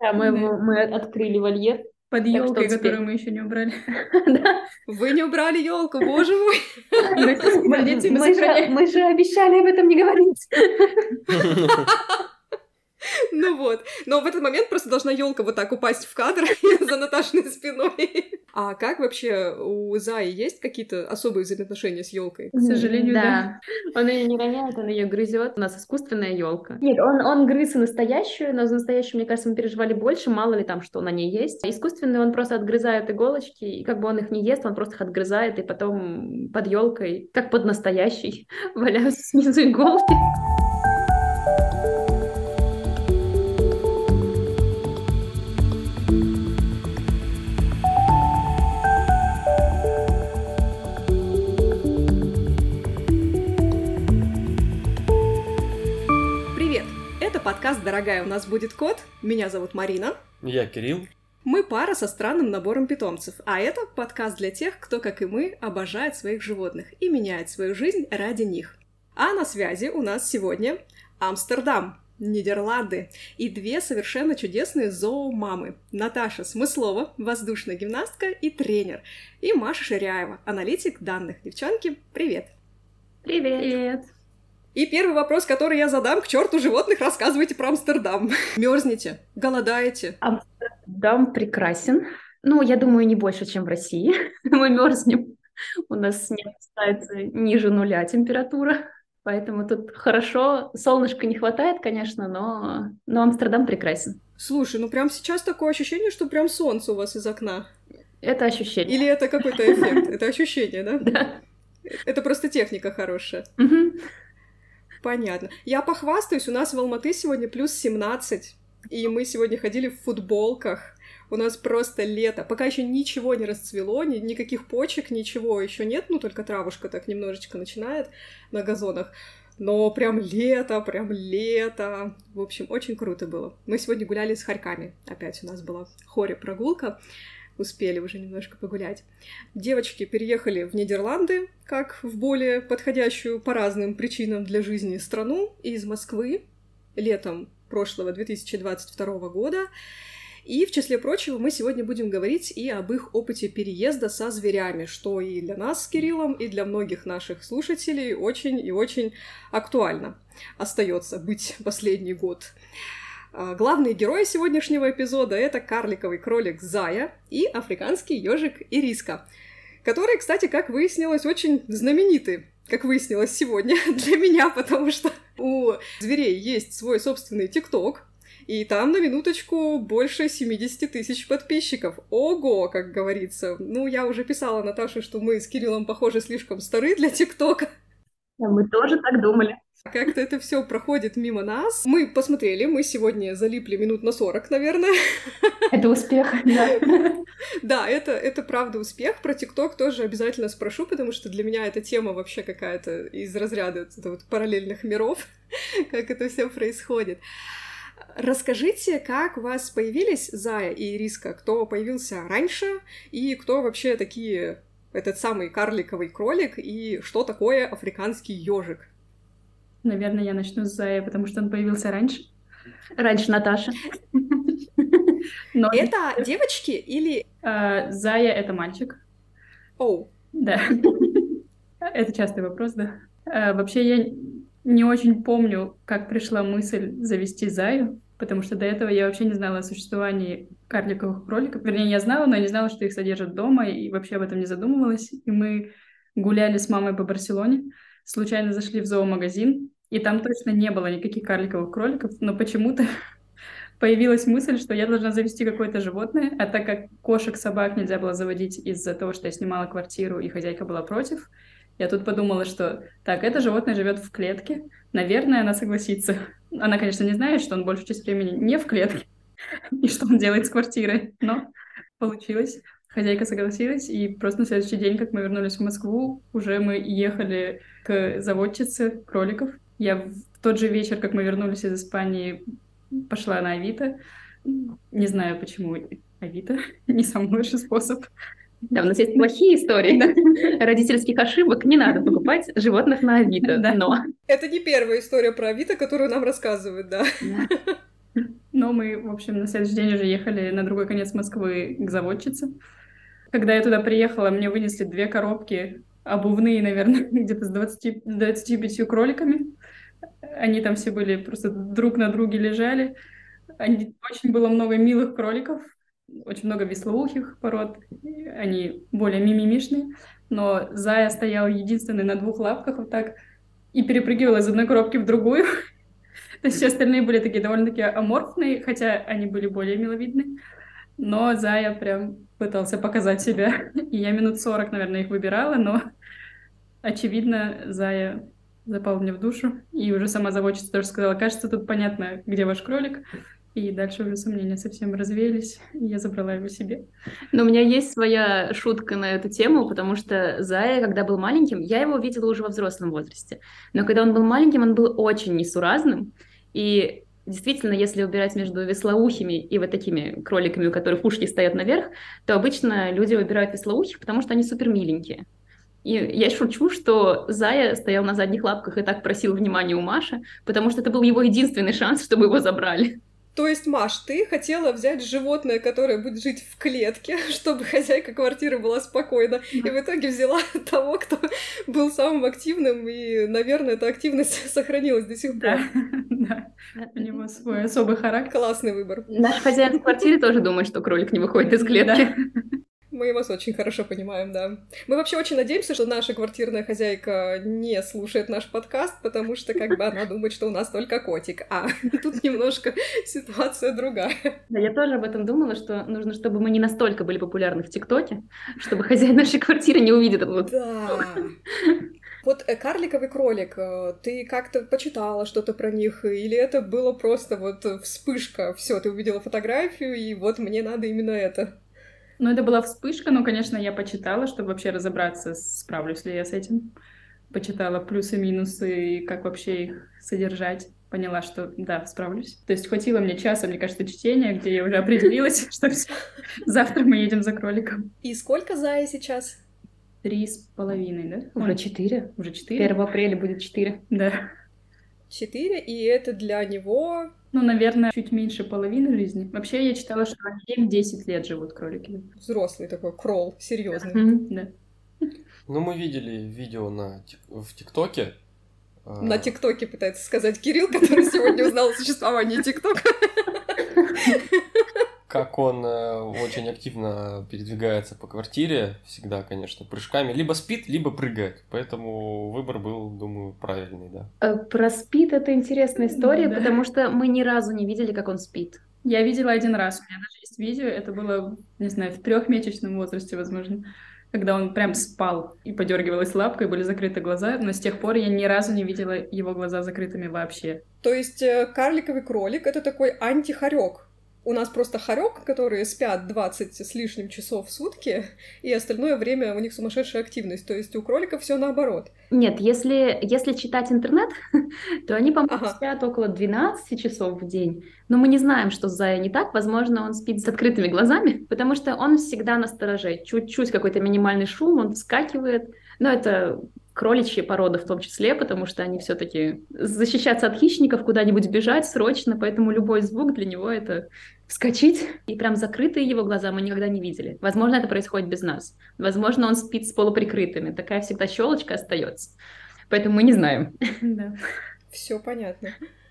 Да, мы, мы открыли вольер. Под елкой, которую мы еще не убрали. Да. Вы не убрали елку, боже мой! Смотрите, мы Мы же, сохраняем. мы же обещали об этом не говорить. Ну вот. Но в этот момент просто должна елка вот так упасть в кадр за Наташиной спиной. А как вообще у Заи есть какие-то особые взаимоотношения с елкой? К сожалению, да. Он ее не роняет, он ее грызет. У нас искусственная елка. Нет, он, он грыз и настоящую, но за настоящую, мне кажется, мы переживали больше, мало ли там, что на ней есть. А искусственный он просто отгрызает иголочки, и как бы он их не ест, он просто их отгрызает, и потом под елкой, как под настоящей, валяются снизу иголки. Подкаст «Дорогая, у нас будет кот». Меня зовут Марина. Я Кирилл. Мы пара со странным набором питомцев, а это подкаст для тех, кто, как и мы, обожает своих животных и меняет свою жизнь ради них. А на связи у нас сегодня Амстердам, Нидерланды и две совершенно чудесные зоомамы. Наташа Смыслова, воздушная гимнастка и тренер, и Маша Ширяева, аналитик данных. Девчонки, привет! Привет. Привет. И первый вопрос, который я задам, к черту животных, рассказывайте про Амстердам. Мерзнете, голодаете. Дом прекрасен. Ну, я думаю, не больше, чем в России. Мы мерзнем. У нас не опускается ниже нуля температура. Поэтому тут хорошо. Солнышка не хватает, конечно, но, но Амстердам прекрасен. Слушай, ну прям сейчас такое ощущение, что прям солнце у вас из окна. Это ощущение. Или это какой-то эффект? Это ощущение, да? Да. Это просто техника хорошая. Понятно. Я похвастаюсь, у нас в Алматы сегодня плюс 17, и мы сегодня ходили в футболках. У нас просто лето. Пока еще ничего не расцвело, ни- никаких почек, ничего еще нет, ну только травушка так немножечко начинает на газонах. Но прям лето, прям лето. В общем, очень круто было. Мы сегодня гуляли с хорьками. Опять у нас была хоре-прогулка. Успели уже немножко погулять. Девочки переехали в Нидерланды, как в более подходящую по разным причинам для жизни страну, из Москвы летом прошлого 2022 года. И, в числе прочего, мы сегодня будем говорить и об их опыте переезда со зверями, что и для нас с Кириллом, и для многих наших слушателей очень и очень актуально остается быть последний год. А, Главные герои сегодняшнего эпизода — это карликовый кролик Зая и африканский ежик Ириска, которые, кстати, как выяснилось, очень знамениты, как выяснилось сегодня для меня, потому что у зверей есть свой собственный ТикТок, и там на минуточку больше 70 тысяч подписчиков. Ого, как говорится. Ну, я уже писала Наташе, что мы с Кириллом, похоже, слишком стары для ТикТока. Мы тоже так думали. Как-то это все проходит мимо нас. Мы посмотрели, мы сегодня залипли минут на 40, наверное. Это успех, да. Да, это, это правда успех. Про ТикТок тоже обязательно спрошу, потому что для меня эта тема вообще какая-то из разряда вот параллельных миров, как это все происходит. Расскажите, как у вас появились Зая и Риска? Кто появился раньше и кто вообще такие этот самый карликовый кролик и что такое африканский ежик? Наверное, я начну с Зая, потому что он появился раньше. Раньше Наташа. Но Это девочки или... э, Зая — это мальчик. Оу, Да. Это частый вопрос, да. Э, Вообще, я не очень помню, как пришла мысль завести Заю, потому что до этого я вообще не знала о существовании карликовых кроликов. Вернее, я знала, но я не знала, что их содержат дома, и вообще об этом не задумывалась. И мы гуляли с мамой по Барселоне, случайно зашли в зоомагазин, и там точно не было никаких карликовых кроликов, но почему-то появилась мысль, что я должна завести какое-то животное, а так как кошек, собак нельзя было заводить из-за того, что я снимала квартиру, и хозяйка была против, я тут подумала, что так, это животное живет в клетке, наверное, она согласится. Она, конечно, не знает, что он большую часть времени не в клетке, и что он делает с квартирой, но получилось. Хозяйка согласилась, и просто на следующий день, как мы вернулись в Москву, уже мы ехали к заводчице кроликов. Я в тот же вечер, как мы вернулись из Испании, пошла на Авито. Не знаю, почему Авито не самый лучший способ. Да, у нас есть плохие истории родительских ошибок. Не надо покупать животных на Авито. Да. Но это не первая история про Авито, которую нам рассказывают, да. Но мы, в общем, на следующий день уже ехали на другой конец Москвы к заводчице. Когда я туда приехала, мне вынесли две коробки обувные, наверное, где-то с 20, 25 кроликами. Они там все были, просто друг на друге лежали. Они, очень было много милых кроликов, очень много веслоухих пород. Они более мимимишные. Но Зая стоял единственный на двух лапках вот так и перепрыгивал из одной коробки в другую. То есть все остальные были такие довольно-таки аморфные, хотя они были более миловидны. Но Зая прям пытался показать себя. И я минут 40, наверное, их выбирала, но очевидно, Зая запал мне в душу. И уже сама заводчица тоже сказала, кажется, тут понятно, где ваш кролик. И дальше уже сомнения совсем развеялись, и я забрала его себе. Но у меня есть своя шутка на эту тему, потому что Зая, когда был маленьким, я его видела уже во взрослом возрасте. Но когда он был маленьким, он был очень несуразным. И действительно, если убирать между веслоухими и вот такими кроликами, у которых ушки стоят наверх, то обычно люди выбирают веслоухих, потому что они супер миленькие. И я шучу, что Зая стоял на задних лапках и так просил внимания у Маши, потому что это был его единственный шанс, чтобы его забрали. То есть, Маш, ты хотела взять животное, которое будет жить в клетке, чтобы хозяйка квартиры была спокойна, и в итоге взяла того, кто был самым активным, и, наверное, эта активность сохранилась до сих пор. Да, у него свой особый характер. Классный выбор. Наш хозяин в квартире тоже думает, что кролик не выходит из клетки. Мы вас очень хорошо понимаем, да. Мы вообще очень надеемся, что наша квартирная хозяйка не слушает наш подкаст, потому что как бы она думает, что у нас только котик. А тут немножко ситуация другая. Да, я тоже об этом думала, что нужно, чтобы мы не настолько были популярны в ТикТоке, чтобы хозяин нашей квартиры не увидел этот Да. Вот э, карликовый кролик, э, ты как-то почитала что-то про них, или это было просто вот вспышка, все, ты увидела фотографию, и вот мне надо именно это? Ну, это была вспышка, но, конечно, я почитала, чтобы вообще разобраться, справлюсь ли я с этим. Почитала плюсы-минусы и как вообще их содержать. Поняла, что да, справлюсь. То есть хватило мне часа, мне кажется, чтения, где я уже определилась, что. Завтра мы едем за кроликом. И сколько Зая сейчас? Три с половиной, да? Уже четыре. Уже четыре? 1 апреля будет четыре. Да. Четыре, и это для него ну, наверное, чуть меньше половины жизни. Вообще, я читала, что 7-10 лет живут кролики. Взрослый такой кролл, серьезный. Да. Ну, мы видели видео на, в ТикТоке. А, на ТикТоке пытается сказать Кирилл, который сегодня узнал о существовании ТикТока как он э, очень активно передвигается по квартире, всегда, конечно, прыжками. Либо спит, либо прыгает. Поэтому выбор был, думаю, правильный, да. Э, про спит это интересная история, да. потому что мы ни разу не видели, как он спит. Я видела один раз. У меня даже есть видео. Это было, не знаю, в трехмесячном возрасте, возможно когда он прям спал и подергивалась лапкой, были закрыты глаза, но с тех пор я ни разу не видела его глаза закрытыми вообще. То есть э, карликовый кролик — это такой антихорек, у нас просто хорек, которые спят 20 с лишним часов в сутки, и остальное время у них сумасшедшая активность. То есть у кроликов все наоборот. Нет, если, если читать интернет, то они, по-моему, ага. спят около 12 часов в день. Но мы не знаем, что с Зая не так. Возможно, он спит с открытыми глазами, потому что он всегда на стороже. Чуть-чуть какой-то минимальный шум, он вскакивает. Но это кроличьи породы в том числе, потому что они все-таки защищаться от хищников, куда-нибудь бежать срочно, поэтому любой звук для него это вскочить. И прям закрытые его глаза мы никогда не видели. Возможно, это происходит без нас. Возможно, он спит с полуприкрытыми. Такая всегда щелочка остается. Поэтому мы не знаем. Да. Все понятно.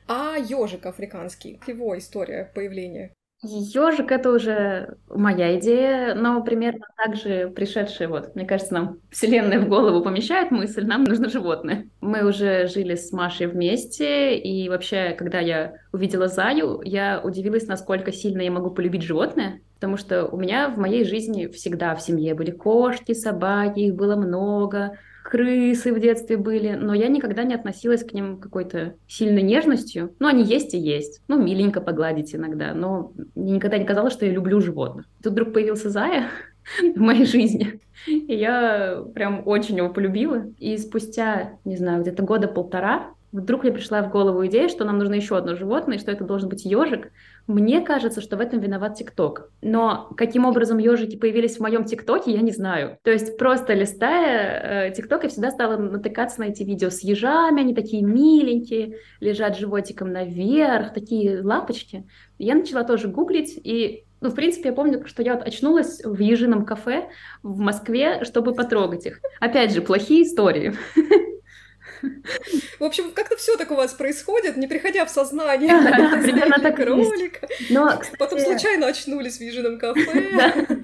А ежик африканский, его история появления? Ежик это уже моя идея, но примерно так же пришедшая, вот, мне кажется, нам Вселенная в голову помещает мысль, нам нужно животное. Мы уже жили с Машей вместе, и вообще, когда я увидела Заю, я удивилась, насколько сильно я могу полюбить животное, потому что у меня в моей жизни всегда в семье были кошки, собаки, их было много, крысы в детстве были, но я никогда не относилась к ним какой-то сильной нежностью. Ну, они есть и есть. Ну, миленько погладить иногда, но мне никогда не казалось, что я люблю животных. Тут вдруг появился Зая в моей жизни, и я прям очень его полюбила. И спустя, не знаю, где-то года полтора, вдруг мне пришла в голову идея, что нам нужно еще одно животное, и что это должен быть ежик, Мне кажется, что в этом виноват ТикТок. Но каким образом ежики появились в моем ТикТоке, я не знаю. То есть просто листая э, ТикТок, я всегда стала натыкаться на эти видео с ежами, они такие миленькие, лежат животиком наверх, такие лапочки. Я начала тоже гуглить, и ну, в принципе, я помню, что я вот очнулась в ежином кафе в Москве, чтобы потрогать их. Опять же, плохие истории. В общем, как-то все так у вас происходит, не приходя в сознание. Примерно так ролика. Но, Потом случайно очнулись в Ежином кафе.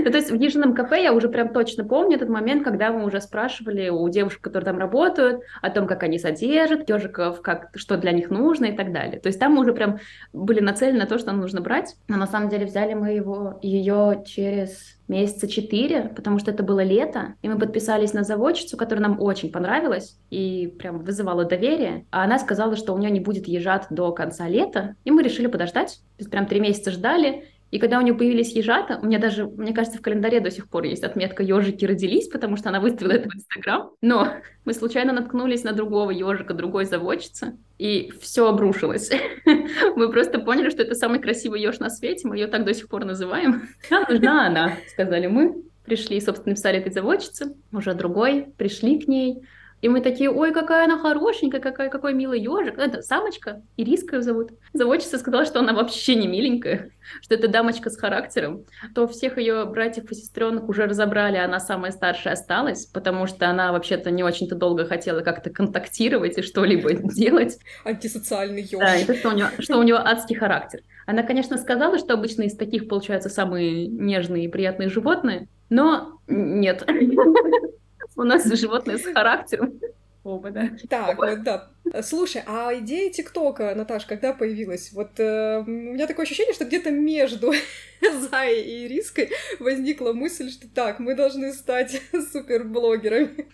Да. то есть в Ежином кафе я уже прям точно помню этот момент, когда мы уже спрашивали у девушек, которые там работают, о том, как они содержат ежиков, как, что для них нужно и так далее. То есть там мы уже прям были нацелены на то, что нужно брать. Но на самом деле взяли мы его, ее через месяца четыре, потому что это было лето, и мы подписались на заводчицу, которая нам очень понравилась и прям вызывала доверие. А она сказала, что у нее не будет ежат до конца лета, и мы решили подождать. То есть прям три месяца ждали, и когда у нее появились ежата, у меня даже, мне кажется, в календаре до сих пор есть отметка «ежики родились», потому что она выставила это в Инстаграм. Но мы случайно наткнулись на другого ежика, другой заводчицы, и все обрушилось. Мы просто поняли, что это самый красивый еж на свете, мы ее так до сих пор называем. Нам нужна она, сказали мы. Пришли, собственно, писали этой заводчице, уже другой, пришли к ней, и мы такие, ой, какая она хорошенькая, какая, какой милый ежик. Это самочка, Ириска ее зовут. Заводчица сказала, что она вообще не миленькая, что это дамочка с характером. То всех ее братьев и сестренок уже разобрали, а она самая старшая осталась, потому что она вообще-то не очень-то долго хотела как-то контактировать и что-либо делать. Антисоциальный еж. Да, это что у, нее, что у нее адский характер. Она, конечно, сказала, что обычно из таких получаются самые нежные и приятные животные, но нет. У нас животные с характером. Оба, да. Так, Оба. вот да. Слушай, а идея ТикТока, Наташ, когда появилась? Вот э, у меня такое ощущение, что где-то между Зай и Риской возникла мысль, что так, мы должны стать суперблогерами.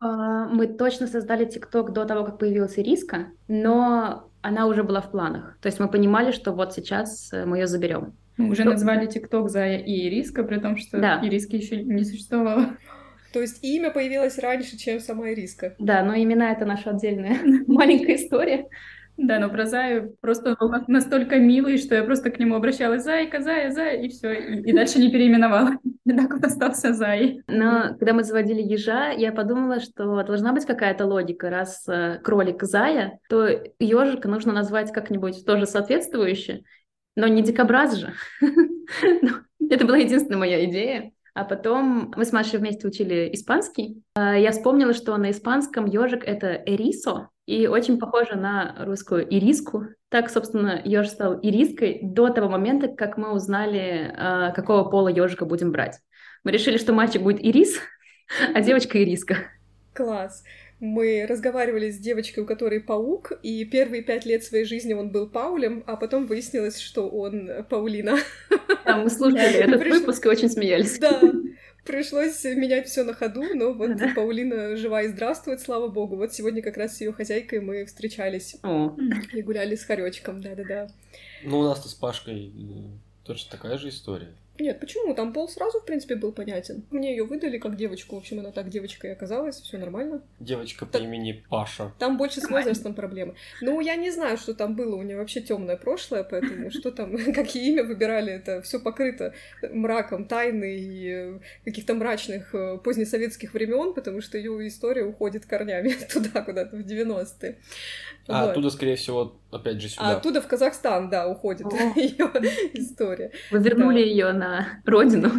А, мы точно создали ТикТок до того, как появилась Ириска, но она уже была в планах. То есть мы понимали, что вот сейчас э, мы ее заберем. Мы уже назвали ТикТок Зая и Ириска, при том, что да. Ириски еще не существовало. То есть имя появилось раньше, чем сама Ириска. Да, но имена — это наша отдельная маленькая история. Да, но про Заю просто был настолько милый, что я просто к нему обращалась «Зайка, Зая, Зая», и все, и, и дальше не переименовала. И так вот остался Зай. Но когда мы заводили ежа, я подумала, что должна быть какая-то логика. Раз э, кролик Зая, то ежика нужно назвать как-нибудь тоже соответствующе, но не дикобраз же. Это была единственная моя идея. А потом мы с Машей вместе учили испанский. А, я вспомнила, что на испанском ежик это эрисо, и очень похоже на русскую ириску. Так, собственно, ежик стал ириской до того момента, как мы узнали, а, какого пола ежика будем брать. Мы решили, что мальчик будет ирис, а девочка ириска. Класс мы разговаривали с девочкой, у которой паук, и первые пять лет своей жизни он был Паулем, а потом выяснилось, что он Паулина. Да, мы слушали этот Приш... выпуск и очень смеялись. Да, пришлось менять все на ходу, но вот да. Паулина жива и здравствует, слава богу. Вот сегодня как раз с ее хозяйкой мы встречались О. и гуляли с Харечком, да-да-да. Ну, у нас-то с Пашкой точно такая же история. Нет, почему? Там пол сразу, в принципе, был понятен. Мне ее выдали как девочку. В общем, она так девочкой оказалась, все нормально. Девочка по имени Паша. Там больше с возрастом проблемы. Ну, я не знаю, что там было. У нее вообще темное прошлое, поэтому что там, какие имя выбирали, это все покрыто мраком тайны и каких-то мрачных э, позднесоветских времен, потому что ее история уходит корнями туда, куда-то в 90-е. А вот. оттуда, скорее всего, опять же сюда. А оттуда в Казахстан, да, уходит ее история. Вы вернули да. ее на родину.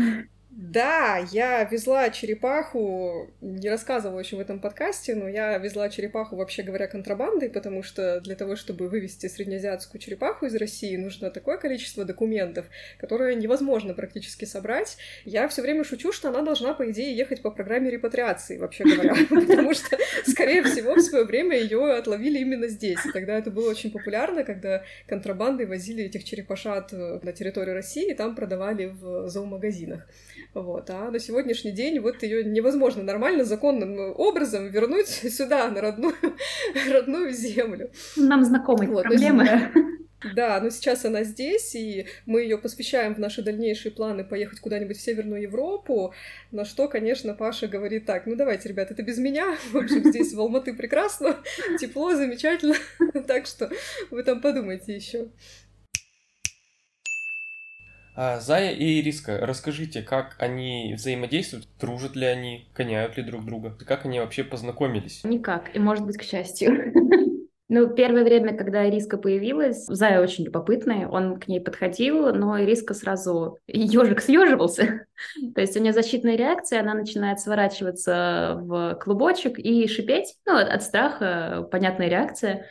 Да, я везла черепаху, не рассказывала еще в этом подкасте, но я везла черепаху, вообще говоря, контрабандой, потому что для того, чтобы вывести среднеазиатскую черепаху из России, нужно такое количество документов, которое невозможно практически собрать. Я все время шучу, что она должна, по идее, ехать по программе репатриации, вообще говоря, потому что, скорее всего, в свое время ее отловили именно здесь. Тогда это было очень популярно, когда контрабандой возили этих черепашат на территорию России и там продавали в зоомагазинах. Вот. А на сегодняшний день вот ее невозможно нормально, законным образом вернуть сюда, на родную, родную землю. Нам знакомы вот, проблемы. Да, но сейчас она здесь, и мы ее посвящаем в наши дальнейшие планы поехать куда-нибудь в Северную Европу, на что, конечно, Паша говорит так, ну давайте, ребят, это без меня, в общем, здесь в Алматы прекрасно, тепло, замечательно, так что вы там подумайте еще. А, Зая и Ириска, расскажите, как они взаимодействуют, дружат ли они, коняют ли друг друга, как они вообще познакомились? Никак, и может быть, к счастью. Ну, первое время, когда Ириска появилась, Зая очень любопытный, он к ней подходил, но Ириска сразу ежик съеживался. То есть у нее защитная реакция, она начинает сворачиваться в клубочек и шипеть. Ну, от, от страха, понятная реакция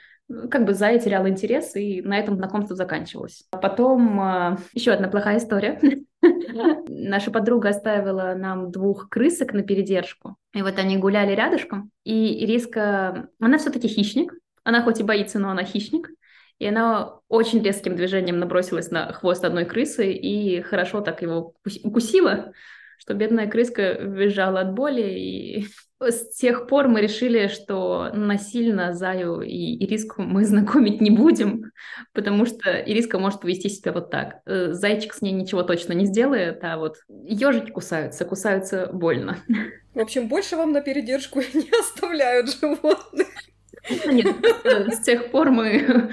как бы Зая терял интерес, и на этом знакомство заканчивалось. А потом э, еще одна плохая история. Наша подруга оставила нам двух крысок на передержку. И вот они гуляли рядышком, и Ириска, она все-таки хищник, она хоть и боится, но она хищник. И она очень резким движением набросилась на хвост одной крысы и хорошо так его укусила, что бедная крыска визжала от боли. И с тех пор мы решили, что насильно Заю и Ириску мы знакомить не будем, потому что Ириска может повести себя вот так. Э, зайчик с ней ничего точно не сделает, а вот ежики кусаются, кусаются больно. В общем, больше вам на передержку не оставляют животных. Нет, с тех пор мы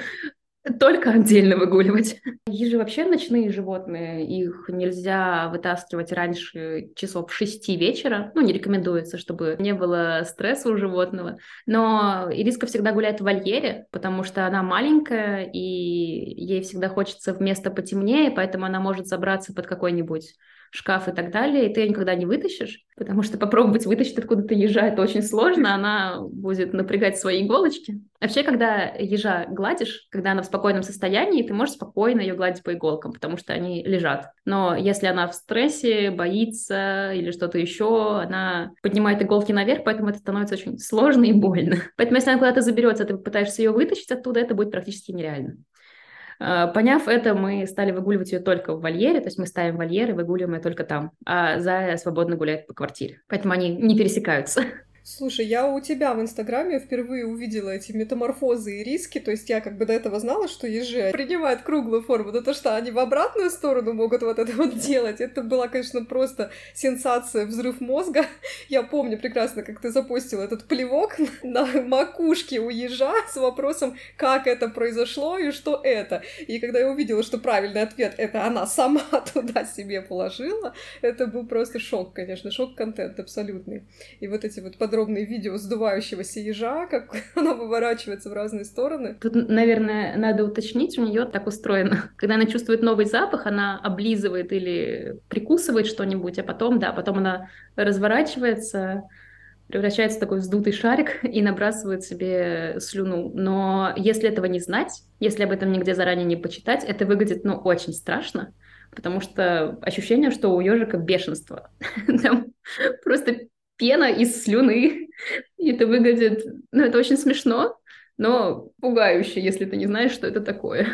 только отдельно выгуливать. Ежи вообще ночные животные, их нельзя вытаскивать раньше часов шести вечера. Ну, не рекомендуется, чтобы не было стресса у животного. Но Ириска всегда гуляет в вольере, потому что она маленькая, и ей всегда хочется в место потемнее, поэтому она может забраться под какой-нибудь шкаф и так далее, и ты ее никогда не вытащишь, потому что попробовать вытащить откуда-то ежа это очень сложно, она будет напрягать свои иголочки. Вообще, когда ежа гладишь, когда она в спокойном состоянии, ты можешь спокойно ее гладить по иголкам, потому что они лежат. Но если она в стрессе, боится или что-то еще, она поднимает иголки наверх, поэтому это становится очень сложно и больно. Поэтому если она куда-то заберется, ты пытаешься ее вытащить оттуда, это будет практически нереально. А, поняв это, мы стали выгуливать ее только в вольере, то есть мы ставим вольер и выгуливаем ее только там, а Зая свободно гуляет по квартире. Поэтому они не пересекаются. Слушай, я у тебя в Инстаграме впервые увидела эти метаморфозы и риски, то есть я как бы до этого знала, что ежи принимают круглую форму, но то, что они в обратную сторону могут вот это вот делать, это была, конечно, просто сенсация, взрыв мозга. Я помню прекрасно, как ты запустил этот плевок на макушке у ежа с вопросом, как это произошло и что это. И когда я увидела, что правильный ответ — это она сама туда себе положила, это был просто шок, конечно, шок-контент абсолютный. И вот эти вот подробные видео сдувающегося ежа, как она выворачивается в разные стороны. Тут, наверное, надо уточнить, у нее так устроено. Когда она чувствует новый запах, она облизывает или прикусывает что-нибудь, а потом, да, потом она разворачивается, превращается в такой вздутый шарик и набрасывает себе слюну. Но если этого не знать, если об этом нигде заранее не почитать, это выглядит, ну, очень страшно, потому что ощущение, что у ежика бешенство. Там просто пена из слюны. И это выглядит... Ну, это очень смешно, но пугающе, если ты не знаешь, что это такое.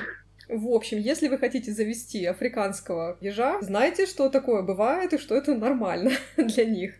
В общем, если вы хотите завести африканского ежа, знайте, что такое бывает и что это нормально для них.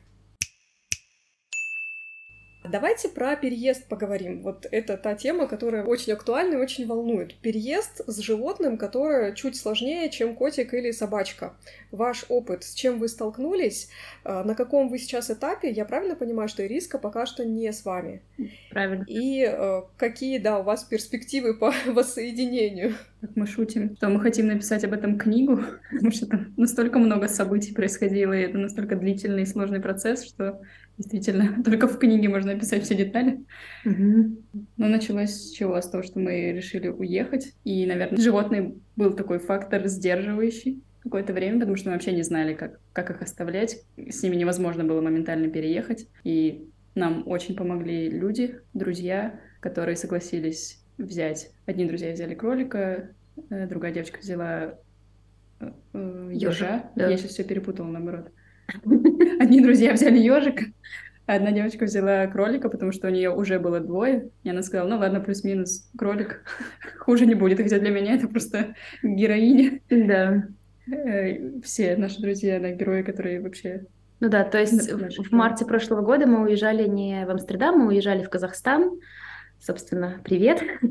Давайте про переезд поговорим. Вот это та тема, которая очень актуальна и очень волнует. Переезд с животным, которое чуть сложнее, чем котик или собачка. Ваш опыт, с чем вы столкнулись, а, на каком вы сейчас этапе, я правильно понимаю, что Ириска пока что не с вами? Правильно. И э, какие, да, у вас перспективы по воссоединению? Как мы шутим, что мы хотим написать об этом книгу, потому что там настолько много событий происходило, и это настолько длительный и сложный процесс, что Действительно, только в книге можно описать все детали. Угу. Но началось с чего? С того, что мы решили уехать. И, наверное, животный был такой фактор сдерживающий какое-то время, потому что мы вообще не знали, как, как их оставлять. С ними невозможно было моментально переехать. И нам очень помогли люди, друзья, которые согласились взять. Одни друзья взяли кролика, э, другая девочка взяла э, э, ежа. Да. Я сейчас все перепутала, наоборот. Одни друзья взяли ежика, а одна девочка взяла кролика, потому что у нее уже было двое. И она сказала, ну ладно, плюс-минус кролик. Хуже не будет. Хотя для меня это просто героиня. Да. Э, все наши друзья, да, герои, которые вообще ну да, то есть в, в марте прошлого года мы уезжали не в Амстердам, мы уезжали в Казахстан. Собственно, привет.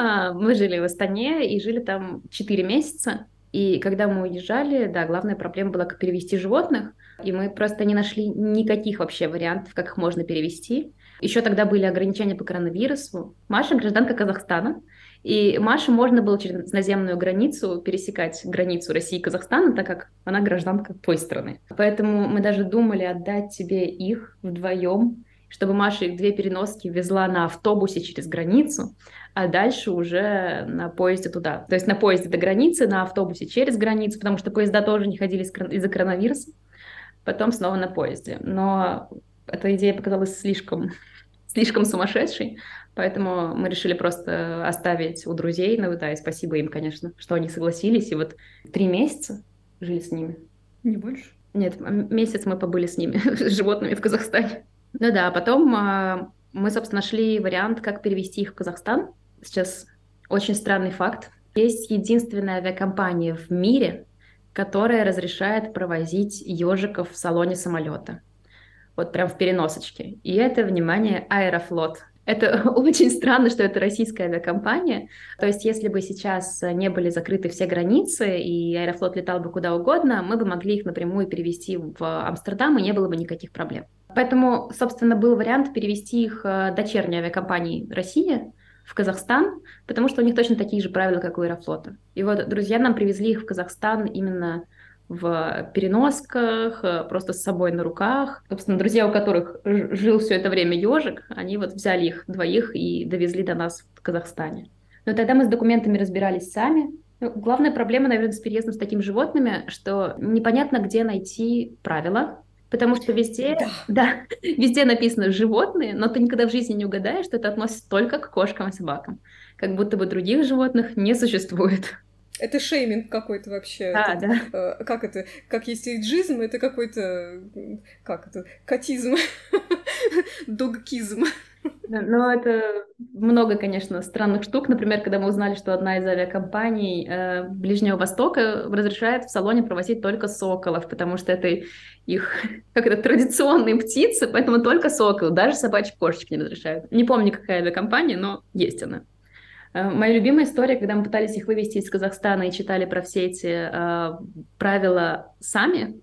А, мы жили в Астане и жили там 4 месяца. И когда мы уезжали, да, главная проблема была, как перевести животных, и мы просто не нашли никаких вообще вариантов, как их можно перевести. Еще тогда были ограничения по коронавирусу. Маша гражданка Казахстана, И Маше можно было через наземную границу пересекать границу России и Казахстана, так как она гражданка той страны. Поэтому мы даже думали отдать тебе их вдвоем, чтобы Маша их две переноски везла на автобусе через границу, а дальше уже на поезде туда. То есть на поезде до границы, на автобусе через границу, потому что поезда тоже не ходили из-за коронавируса, потом снова на поезде. Но эта идея показалась слишком, слишком сумасшедшей, поэтому мы решили просто оставить у друзей, ну да, и спасибо им, конечно, что они согласились, и вот три месяца жили с ними. Не больше? Нет, месяц мы побыли с ними, с животными в Казахстане. Ну да, потом а, мы, собственно, нашли вариант, как перевести их в Казахстан. Сейчас очень странный факт. Есть единственная авиакомпания в мире, которая разрешает провозить ежиков в салоне самолета. Вот прям в переносочке. И это, внимание, Аэрофлот. Это очень странно, что это российская авиакомпания. То есть, если бы сейчас не были закрыты все границы, и Аэрофлот летал бы куда угодно, мы бы могли их напрямую перевести в Амстердам, и не было бы никаких проблем. Поэтому, собственно, был вариант перевести их э, дочерней авиакомпании «Россия», в Казахстан, потому что у них точно такие же правила, как у Аэрофлота. И вот друзья нам привезли их в Казахстан именно в переносках, э, просто с собой на руках. Собственно, друзья, у которых жил все это время ежик, они вот взяли их двоих и довезли до нас в Казахстане. Но тогда мы с документами разбирались сами. Ну, главная проблема, наверное, с переездом с такими животными, что непонятно, где найти правила, Потому что везде, да. да, везде написано животные, но ты никогда в жизни не угадаешь, что это относится только к кошкам и собакам. Как будто бы других животных не существует. Это шейминг какой-то вообще. А, это, да. Э, как это? Как есть эйджизм, это какой-то... Как это? Котизм. Догкизм. Но это много, конечно, странных штук. Например, когда мы узнали, что одна из авиакомпаний э, Ближнего Востока разрешает в салоне провозить только соколов, потому что это их как это традиционные птицы, поэтому только сокол, даже собачьи кошечки не разрешают. Не помню, какая авиакомпания, но есть она. Э, моя любимая история, когда мы пытались их вывести из Казахстана и читали про все эти э, правила сами,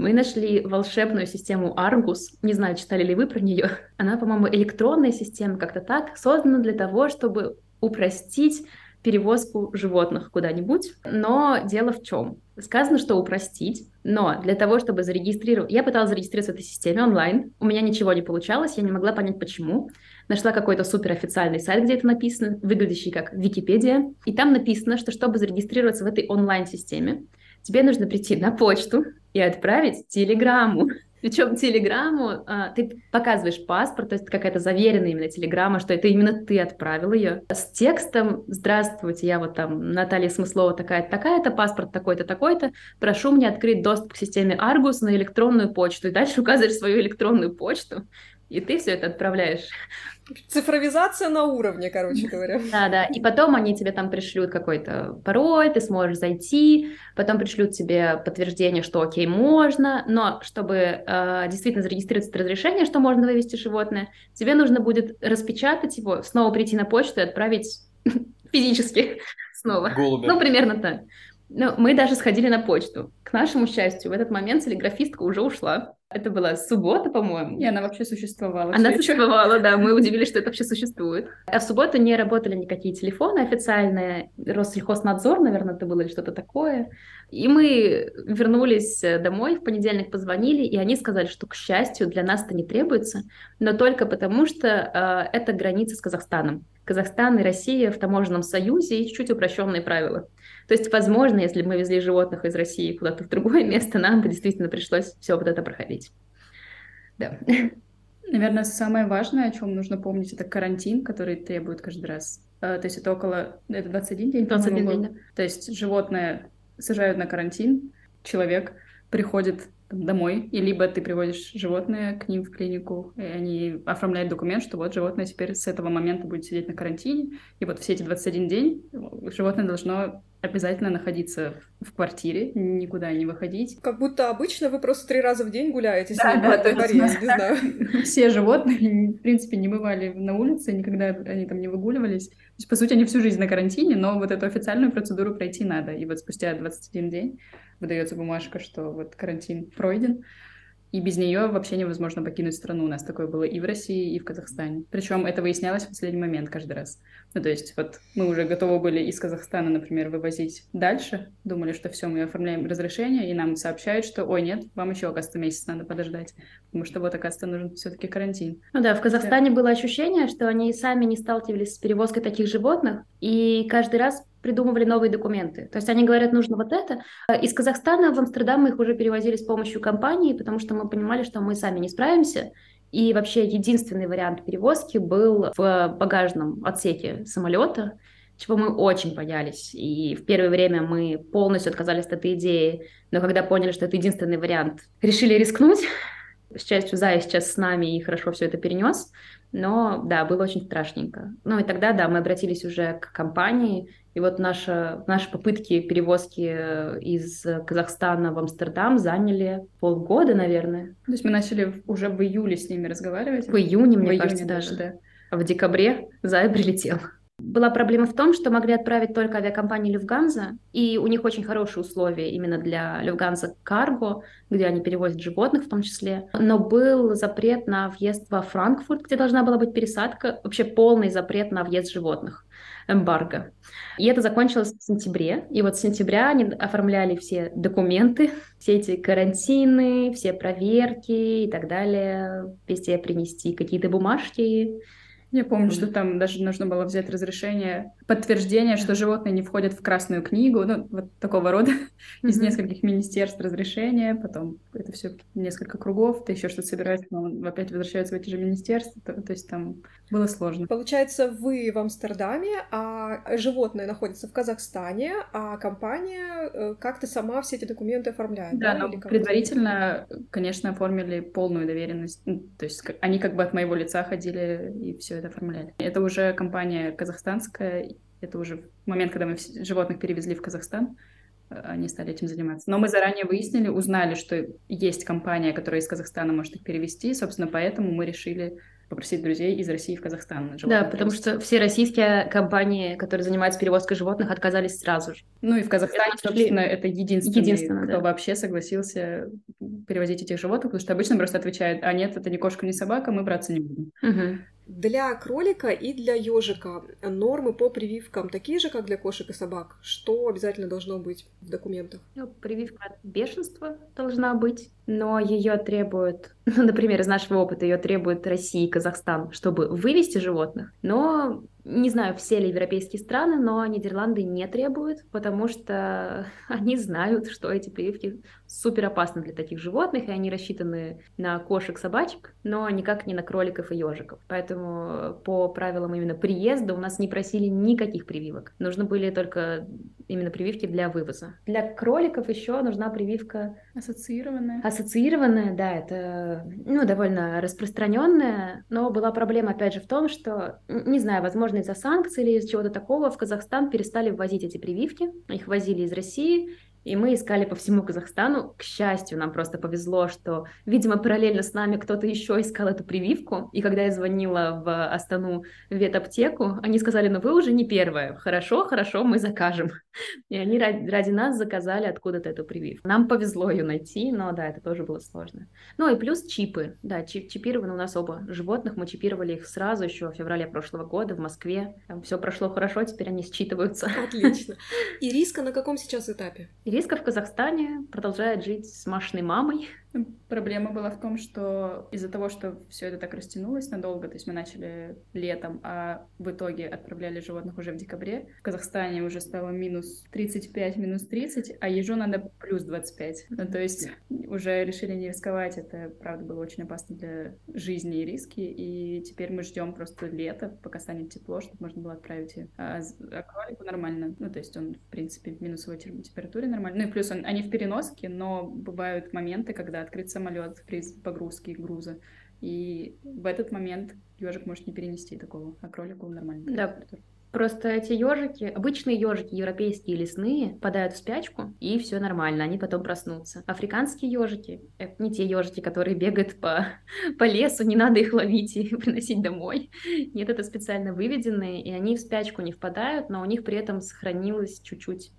мы нашли волшебную систему Argus. Не знаю, читали ли вы про нее. Она, по-моему, электронная система, как-то так, создана для того, чтобы упростить перевозку животных куда-нибудь. Но дело в чем? Сказано, что упростить, но для того, чтобы зарегистрировать... Я пыталась зарегистрироваться в этой системе онлайн, у меня ничего не получалось, я не могла понять, почему. Нашла какой-то суперофициальный сайт, где это написано, выглядящий как Википедия, и там написано, что чтобы зарегистрироваться в этой онлайн-системе, тебе нужно прийти на почту и отправить телеграмму. Причем телеграмму а, ты показываешь паспорт, то есть какая-то заверенная именно телеграмма, что это именно ты отправил ее с текстом «Здравствуйте, я вот там Наталья Смыслова такая-то, такая-то, паспорт такой-то, такой-то, прошу мне открыть доступ к системе Argus на электронную почту». И дальше указываешь свою электронную почту, и ты все это отправляешь. Цифровизация на уровне, короче говоря. Да, да. И потом они тебе там пришлют какой-то пароль, ты сможешь зайти, потом пришлют тебе подтверждение, что окей, можно, но чтобы э, действительно зарегистрировать это разрешение, что можно вывести животное, тебе нужно будет распечатать его, снова прийти на почту и отправить физически снова. Голубя. Ну, примерно так. Ну, мы даже сходили на почту. К нашему счастью, в этот момент телеграфистка уже ушла. Это была суббота, по-моему. И она вообще существовала. Она существовала, да. Мы удивились, что это вообще существует. А в субботу не работали никакие телефоны официальные. Россельхознадзор, наверное, это было или что-то такое. И мы вернулись домой, в понедельник позвонили, и они сказали, что, к счастью, для нас это не требуется, но только потому, что э, это граница с Казахстаном. Казахстан и Россия в таможенном союзе и чуть упрощенные правила. То есть, возможно, если бы мы везли животных из России куда-то в другое место, нам бы действительно пришлось все вот это проходить. Да. Наверное, самое важное, о чем нужно помнить, это карантин, который требует каждый раз. Э, то есть это около... Это 21 день, 21 день, да. То есть животное сажают на карантин, человек приходит домой, и либо ты приводишь животное к ним в клинику, и они оформляют документ, что вот животное теперь с этого момента будет сидеть на карантине, и вот все эти 21 день животное должно обязательно находиться в квартире, никуда не выходить. Как будто обычно вы просто три раза в день гуляете да, да, по дворе, не знаю. Все животные, в принципе, не бывали на улице, никогда они там не выгуливались. То есть, по сути, они всю жизнь на карантине, но вот эту официальную процедуру пройти надо. И вот спустя 21 день выдается бумажка, что вот карантин пройден, и без нее вообще невозможно покинуть страну. У нас такое было и в России, и в Казахстане. Причем это выяснялось в последний момент каждый раз. Ну, то есть вот мы уже готовы были из Казахстана, например, вывозить дальше, думали, что все, мы оформляем разрешение, и нам сообщают, что, ой, нет, вам еще, оказывается, месяц надо подождать, потому что вот, оказывается, нужен все-таки карантин. Ну да, в Казахстане да. было ощущение, что они сами не сталкивались с перевозкой таких животных, и каждый раз придумывали новые документы. То есть они говорят, нужно вот это. Из Казахстана в Амстердам мы их уже перевозили с помощью компании, потому что мы понимали, что мы сами не справимся, и вообще единственный вариант перевозки был в багажном отсеке самолета, чего мы очень боялись. И в первое время мы полностью отказались от этой идеи, но когда поняли, что это единственный вариант, решили рискнуть. С счастью, Зая сейчас с нами и хорошо все это перенес. Но да, было очень страшненько. Ну и тогда, да, мы обратились уже к компании, и вот наша, наши попытки перевозки э, из Казахстана в Амстердам заняли полгода, наверное. То есть мы начали уже в июле с ними разговаривать? В июне, мне в кажется, июне даже. Да. А в декабре Зая прилетел. Была проблема в том, что могли отправить только авиакомпании Люфганза, и у них очень хорошие условия именно для Люфганза Карго, где они перевозят животных в том числе. Но был запрет на въезд во Франкфурт, где должна была быть пересадка, вообще полный запрет на въезд животных, эмбарго. И это закончилось в сентябре. И вот с сентября они оформляли все документы, все эти карантины, все проверки и так далее, везде принести какие-то бумажки. Я помню, что там даже нужно было взять разрешение, подтверждение, что животные не входят в Красную книгу, ну, вот такого рода, из нескольких министерств разрешения, потом это все несколько кругов, ты еще что-то собираешься, но опять возвращаются в эти же министерства, то, то есть там было сложно. Получается, вы в Амстердаме, а животное находится в Казахстане, а компания э, как-то сама все эти документы оформляет, да? Да, но предварительно, конечно, оформили полную доверенность, ну, то есть они как бы от моего лица ходили и все это оформляли. Это уже компания казахстанская, это уже момент, когда мы животных перевезли в Казахстан, э, они стали этим заниматься. Но мы заранее выяснили, узнали, что есть компания, которая из Казахстана может их перевести, собственно, поэтому мы решили попросить друзей из России в Казахстан. Да, потому что все российские компании, которые занимаются перевозкой животных, отказались сразу же. Ну и в Казахстане, это собственно, это единственный, единственный кто да. вообще согласился перевозить этих животных, потому что обычно просто отвечают, а нет, это не кошка, не собака, мы браться не будем. Угу. Для кролика и для ежика нормы по прививкам такие же, как для кошек и собак? Что обязательно должно быть в документах? Ну, прививка от бешенства должна быть, но ее требуют, ну, например, из нашего опыта ее требует Россия и Казахстан, чтобы вывести животных, но не знаю, все ли европейские страны, но Нидерланды не требуют, потому что они знают, что эти прививки супер опасны для таких животных, и они рассчитаны на кошек, собачек, но никак не на кроликов и ежиков. Поэтому по правилам именно приезда у нас не просили никаких прививок. Нужны были только именно прививки для вывоза. Для кроликов еще нужна прививка ассоциированная. Ассоциированная, да, это ну, довольно распространенная, но была проблема опять же в том, что, не знаю, возможно, из-за санкций или из чего-то такого в Казахстан перестали ввозить эти прививки, их возили из России, и мы искали по всему Казахстану. К счастью, нам просто повезло, что, видимо, параллельно с нами кто-то еще искал эту прививку. И когда я звонила в Астану ветаптеку, они сказали, ну вы уже не первая. Хорошо, хорошо, мы закажем. И они ради, ради нас заказали откуда-то эту прививку. Нам повезло ее найти, но да, это тоже было сложно. Ну и плюс чипы. Да, чип, чипированы у нас оба животных. Мы чипировали их сразу еще в феврале прошлого года в Москве. Там все прошло хорошо, теперь они считываются. Отлично. И риска на каком сейчас этапе? Ириска в Казахстане продолжает жить с Машиной мамой. Проблема была в том, что из-за того, что все это так растянулось надолго, то есть мы начали летом, а в итоге отправляли животных уже в декабре, в Казахстане уже стало минус 35, минус 30, а ежу надо плюс 25. Ну, то есть уже решили не рисковать, это, правда, было очень опасно для жизни и риски, и теперь мы ждем просто лето, пока станет тепло, чтобы можно было отправить а, а кролику нормально, ну, то есть он, в принципе, в минусовой температуре нормально, ну и плюс он, они в переноске, но бывают моменты, когда открыть самолет при погрузке груза. И в этот момент ежик может не перенести такого, а кролику нормально. Да, Просто эти ежики, обычные ежики, европейские лесные, падают в спячку, и все нормально, они потом проснутся. Африканские ежики — это не те ежики, которые бегают по, по лесу, не надо их ловить и приносить домой. Нет, это специально выведенные, и они в спячку не впадают, но у них при этом сохранилось чуть-чуть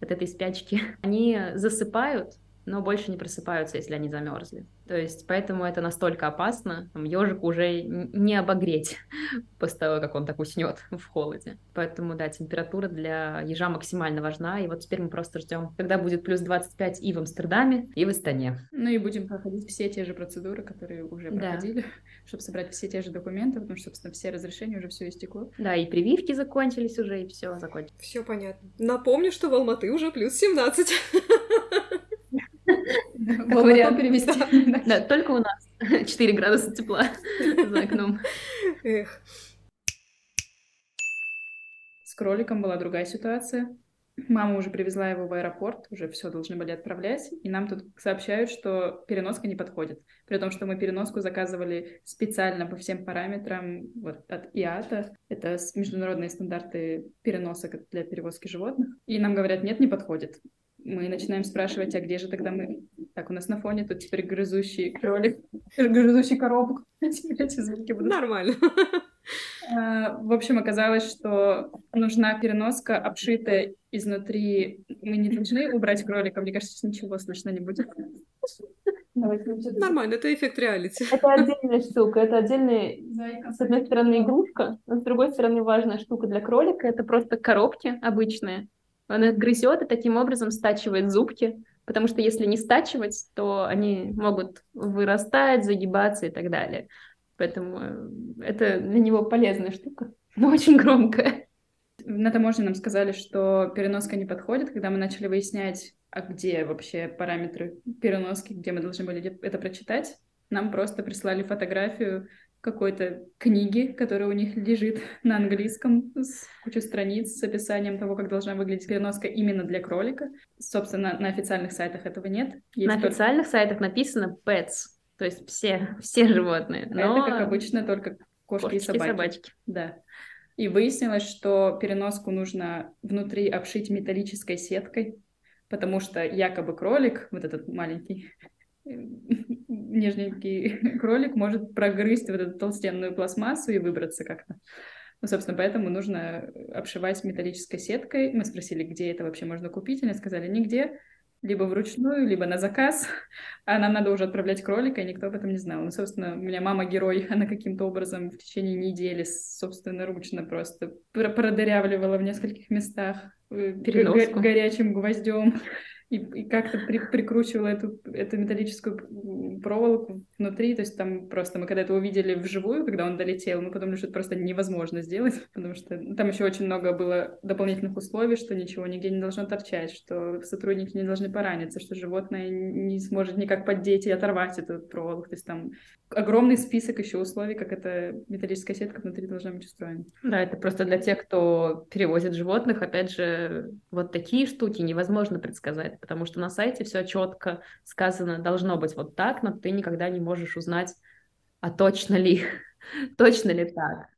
от этой спячки. Они засыпают, но больше не просыпаются, если они замерзли. То есть поэтому это настолько опасно, там, ежик уже не обогреть после того, как он так уснет в холоде. Поэтому, да, температура для ежа максимально важна, и вот теперь мы просто ждем, когда будет плюс 25 и в Амстердаме, и в Астане. Ну и будем проходить все те же процедуры, которые уже проходили, да. чтобы собрать все те же документы, потому что, собственно, все разрешения уже все истекло. Да, и прививки закончились уже, и все закончилось. Все понятно. Напомню, что в Алматы уже плюс 17. Говорят, перевести. Да, только у нас 4 градуса тепла за окном. Эх. С кроликом была другая ситуация. Мама уже привезла его в аэропорт, уже все должны были отправлять, и нам тут сообщают, что переноска не подходит. При том, что мы переноску заказывали специально по всем параметрам вот, от ИАТа. Это международные стандарты переносок для перевозки животных. И нам говорят, нет, не подходит мы начинаем спрашивать, а где же тогда мы? Так, у нас на фоне тут теперь грызущий кролик, грызущий коробку. Эти звуки будут. Нормально. А, в общем, оказалось, что нужна переноска, обшитая изнутри. Мы не должны убрать кролика. Мне кажется, ничего слышно не будет. Нормально, это эффект реалити. Это отдельная штука, это отдельная, с одной стороны, игрушка, но с другой стороны, важная штука для кролика — это просто коробки обычные, он их грызет и таким образом стачивает зубки, потому что если не стачивать, то они могут вырастать, загибаться и так далее. Поэтому э, это для него полезная штука, но очень громкая. На таможне нам сказали, что переноска не подходит, когда мы начали выяснять, а где вообще параметры переноски, где мы должны были это прочитать. Нам просто прислали фотографию какой-то книги, которая у них лежит на английском с кучей страниц с описанием того, как должна выглядеть переноска именно для кролика. Собственно, на официальных сайтах этого нет. Есть на только... официальных сайтах написано pets, то есть все, все животные. Но... Это, как обычно, только кошки, кошки и собаки. Собачки. Да. И выяснилось, что переноску нужно внутри обшить металлической сеткой, потому что якобы кролик, вот этот маленький, нежненький кролик может прогрызть вот эту толстенную пластмассу и выбраться как-то. Ну, собственно, поэтому нужно обшивать металлической сеткой. Мы спросили, где это вообще можно купить. Они сказали, нигде, либо вручную, либо на заказ. А нам надо уже отправлять кролика, и никто об этом не знал. Ну, собственно, у меня мама герой, она каким-то образом в течение недели собственноручно просто продырявливала в нескольких местах э, Переноску. горячим гвоздем и, и как-то при, прикручивала эту, эту металлическую проволоку внутри, то есть там просто мы когда это увидели вживую, когда он долетел, мы подумали, что это просто невозможно сделать, потому что там еще очень много было дополнительных условий, что ничего нигде не должно торчать, что сотрудники не должны пораниться, что животное не сможет никак поддеть и оторвать эту проволоку, то есть там огромный список еще условий, как эта металлическая сетка внутри должна быть устроена. Да, это просто для тех, кто перевозит животных, опять же, вот такие штуки невозможно предсказать, потому что на сайте все четко сказано, должно быть вот так, но ты никогда не можешь узнать, а точно ли, точно ли так.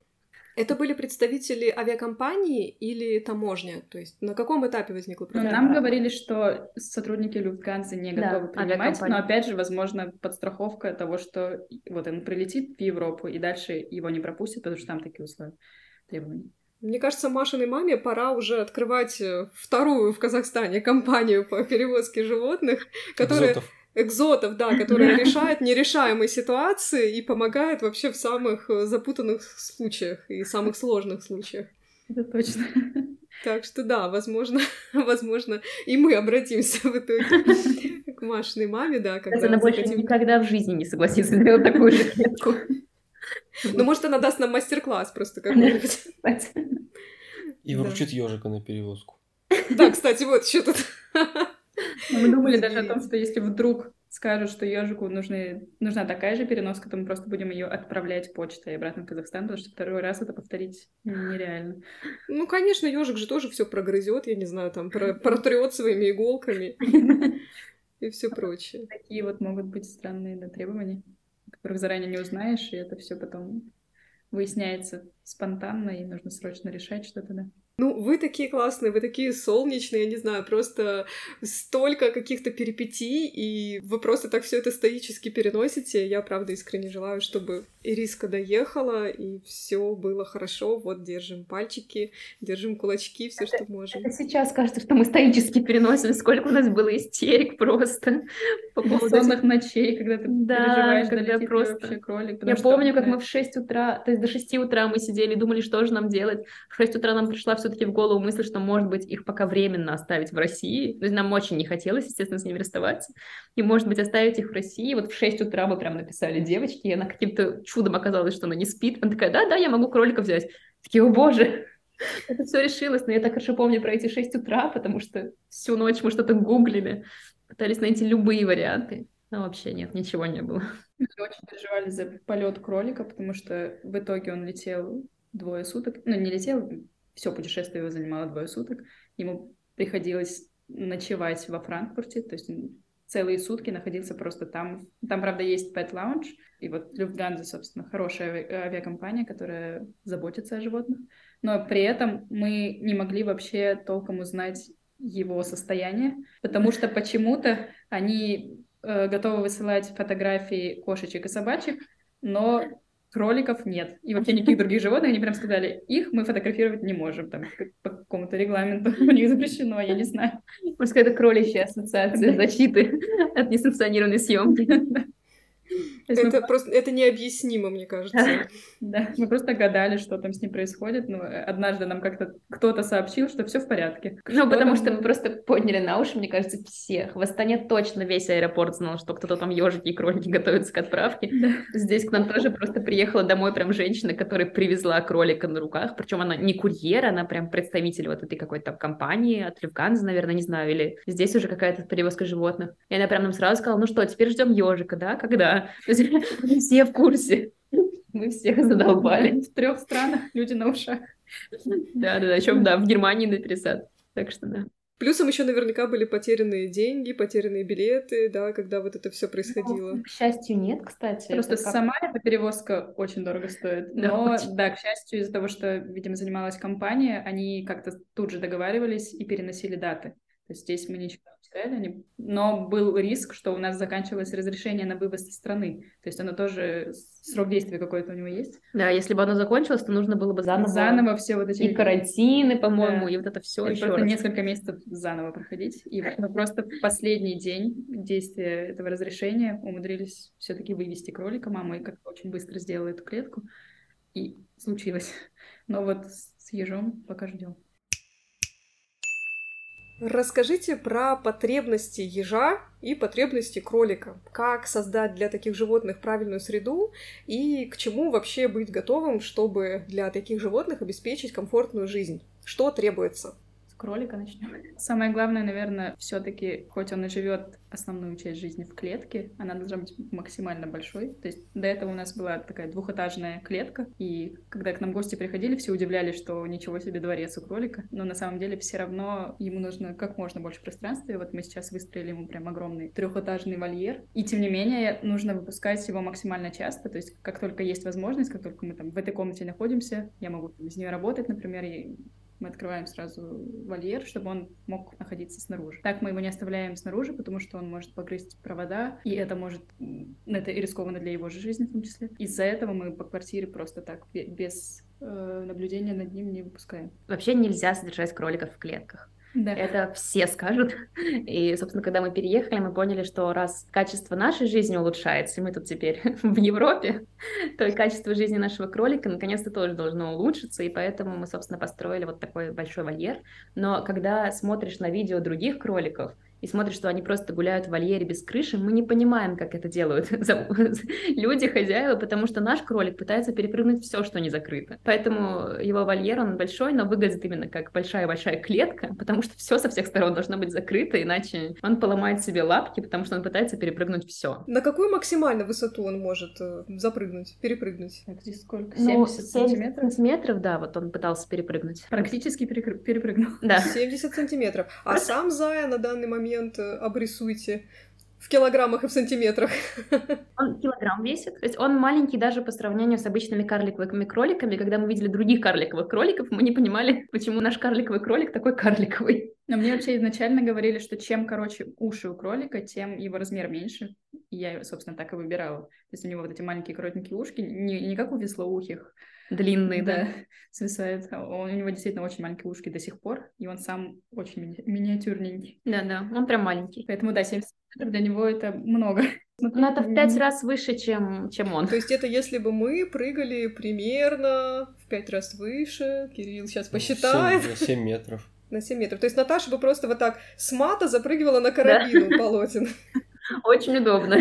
Это были представители авиакомпании или таможня? То есть на каком этапе возникла проблема? Ну, нам говорили, что сотрудники Люфтганзы не готовы да, принимать, но опять же, возможно, подстраховка того, что вот он прилетит в Европу и дальше его не пропустят, потому что там такие условия требования. Мне кажется, Машиной маме пора уже открывать э, вторую в Казахстане компанию по перевозке животных, которая... Экзотов экзотов, да, которые решают нерешаемые ситуации и помогают вообще в самых э, запутанных случаях и самых сложных случаях. Это точно. Так что да, возможно, возможно, и мы обратимся в итоге к Машиной маме, да, когда Она больше захотим... никогда в жизни не согласится сделать такую же клетку. Ну, может, она даст нам мастер-класс просто какой-нибудь. И вручит ежика на перевозку. Да, кстати, вот еще тут мы думали даже о том, что если вдруг скажут, что ежику нужны, нужна такая же переноска, то мы просто будем ее отправлять почтой обратно в Казахстан, потому что второй раз это повторить нереально. Ну, конечно, ежик же тоже все прогрызет, я не знаю, там про протрет своими иголками и все прочее. Такие вот могут быть странные требования, которых заранее не узнаешь, и это все потом выясняется спонтанно, и нужно срочно решать что-то, да. Ну, вы такие классные, вы такие солнечные, я не знаю, просто столько каких-то перипетий, и вы просто так все это стоически переносите. Я, правда, искренне желаю, чтобы Ириска доехала, и все было хорошо. Вот, держим пальчики, держим кулачки, все, что можем. Это сейчас кажется, что мы стоически переносим. Сколько у нас было истерик просто по поводу Бессонных ночей, когда ты да, переживаешь, когда просто... вообще кролик. Я помню, как мы в 6 утра, то есть до 6 утра мы сидели и думали, что же нам делать. В 6 утра нам пришла все-таки в голову мысль, что, может быть, их пока временно оставить в России. То есть нам очень не хотелось, естественно, с ними расставаться. И, может быть, оставить их в России. Вот в 6 утра мы прям написали девочке, и она каким-то чудом оказалось, что она не спит. Она такая, да-да, я могу кролика взять. Такие, о боже, это все решилось, но я так хорошо помню про эти 6 утра, потому что всю ночь мы что-то гуглили, пытались найти любые варианты. Но вообще нет, ничего не было. Мы очень переживали за полет кролика, потому что в итоге он летел двое суток. Ну, не летел, все путешествие его занимало двое суток. Ему приходилось ночевать во Франкфурте, то есть целые сутки находился просто там. Там, правда, есть Pet Lounge, и вот Люфтганза, собственно, хорошая авиакомпания, которая заботится о животных. Но при этом мы не могли вообще толком узнать его состояние, потому что почему-то они э, готовы высылать фотографии кошечек и собачек, но кроликов нет. И вообще никаких других животных, они прям сказали, их мы фотографировать не можем, там, по какому-то регламенту у них запрещено, я не знаю. Может, это кроличья ассоциация защиты от несанкционированной съемки. Это просто это необъяснимо, мне кажется. Да, мы просто гадали, что там с ним происходит. Но однажды нам как-то кто-то сообщил, что все в порядке. Ну, потому что мы просто подняли на уши, мне кажется, всех. В Астане точно весь аэропорт знал, что кто-то там ежики и кролики готовятся к отправке. Здесь к нам тоже просто приехала домой прям женщина, которая привезла кролика на руках. Причем она не курьер, она прям представитель вот этой какой-то там компании от Люфганза, наверное, не знаю, или здесь уже какая-то перевозка животных. И она прям нам сразу сказала, ну что, теперь ждем ежика, да? Когда? Все в курсе. Мы всех задолбали. В трех странах люди на ушах. Да, да, да, еще да, в Германии на пересад. Так что да. Плюсом еще наверняка были потерянные деньги, потерянные билеты, да, когда вот это все происходило. Ну, к счастью, нет, кстати. Просто как... сама эта перевозка очень дорого стоит. Но, да, очень. да, к счастью, из-за того, что, видимо, занималась компания, они как-то тут же договаривались и переносили даты. То есть здесь мы ничего не но был риск, что у нас заканчивалось разрешение на вывоз из страны. То есть оно тоже, срок действия какой-то у него есть. Да, если бы оно закончилось, то нужно было бы заново... Заново все вот эти... И карантины, по-моему, да. и вот это все еще просто раз. несколько месяцев заново проходить. И просто в последний день действия этого разрешения умудрились все-таки вывести кролика. Мама и как-то очень быстро сделала эту клетку. И случилось. Но вот с ежом пока ждем. Расскажите про потребности ежа и потребности кролика. Как создать для таких животных правильную среду и к чему вообще быть готовым, чтобы для таких животных обеспечить комфортную жизнь? Что требуется? Кролика начнем. Самое главное, наверное, все-таки, хоть он и живет основную часть жизни в клетке, она должна быть максимально большой. То есть до этого у нас была такая двухэтажная клетка, и когда к нам гости приходили, все удивлялись, что ничего себе дворец у кролика, но на самом деле все равно ему нужно как можно больше пространства, и вот мы сейчас выстроили ему прям огромный трехэтажный вольер, и тем не менее нужно выпускать его максимально часто, то есть как только есть возможность, как только мы там в этой комнате находимся, я могу из нее работать, например, и мы открываем сразу вольер, чтобы он мог находиться снаружи. Так мы его не оставляем снаружи, потому что он может погрызть провода, и это может, это и рискованно для его же жизни в том числе. Из-за этого мы по квартире просто так, без э, наблюдения над ним не выпускаем. Вообще нельзя содержать кроликов в клетках. Да. Это все скажут. И, собственно, когда мы переехали, мы поняли, что раз качество нашей жизни улучшается, и мы тут теперь в Европе, то и качество жизни нашего кролика наконец-то тоже должно улучшиться, и поэтому мы, собственно, построили вот такой большой вольер. Но когда смотришь на видео других кроликов, и смотришь, что они просто гуляют в вольере без крыши, мы не понимаем, как это делают люди, хозяева, потому что наш кролик пытается перепрыгнуть все, что не закрыто. Поэтому его вольер, он большой, но выглядит именно как большая-большая клетка, потому что все со всех сторон должно быть закрыто, иначе он поломает себе лапки, потому что он пытается перепрыгнуть все. На какую максимальную высоту он может э, запрыгнуть, перепрыгнуть? Так, здесь сколько? 70 ну, сантиметров? сантиметров, да, вот он пытался перепрыгнуть. Практически перепрыгнул. Да. 70 сантиметров. А сам Зая на данный момент момент э, обрисуйте В килограммах и в сантиметрах. Он килограмм весит. То есть он маленький даже по сравнению с обычными карликовыми кроликами. Когда мы видели других карликовых кроликов, мы не понимали, почему наш карликовый кролик такой карликовый. Но мне вообще изначально говорили, что чем короче уши у кролика, тем его размер меньше. И я, собственно, так и выбирала. То есть у него вот эти маленькие коротенькие ушки, не, не как у веслоухих, длинные, да, да, свисают. Он, у него действительно очень маленькие ушки до сих пор, и он сам очень мини- миниатюрненький. Да-да, он прям маленький. Поэтому, да, 70 метров для него это много. Но это в пять раз выше, чем, чем он. То есть это если бы мы прыгали примерно в пять раз выше. Кирилл сейчас посчитает. 7, 7 метров. На 7 метров. То есть Наташа бы просто вот так с мата запрыгивала на карабин у полотен. Очень удобно.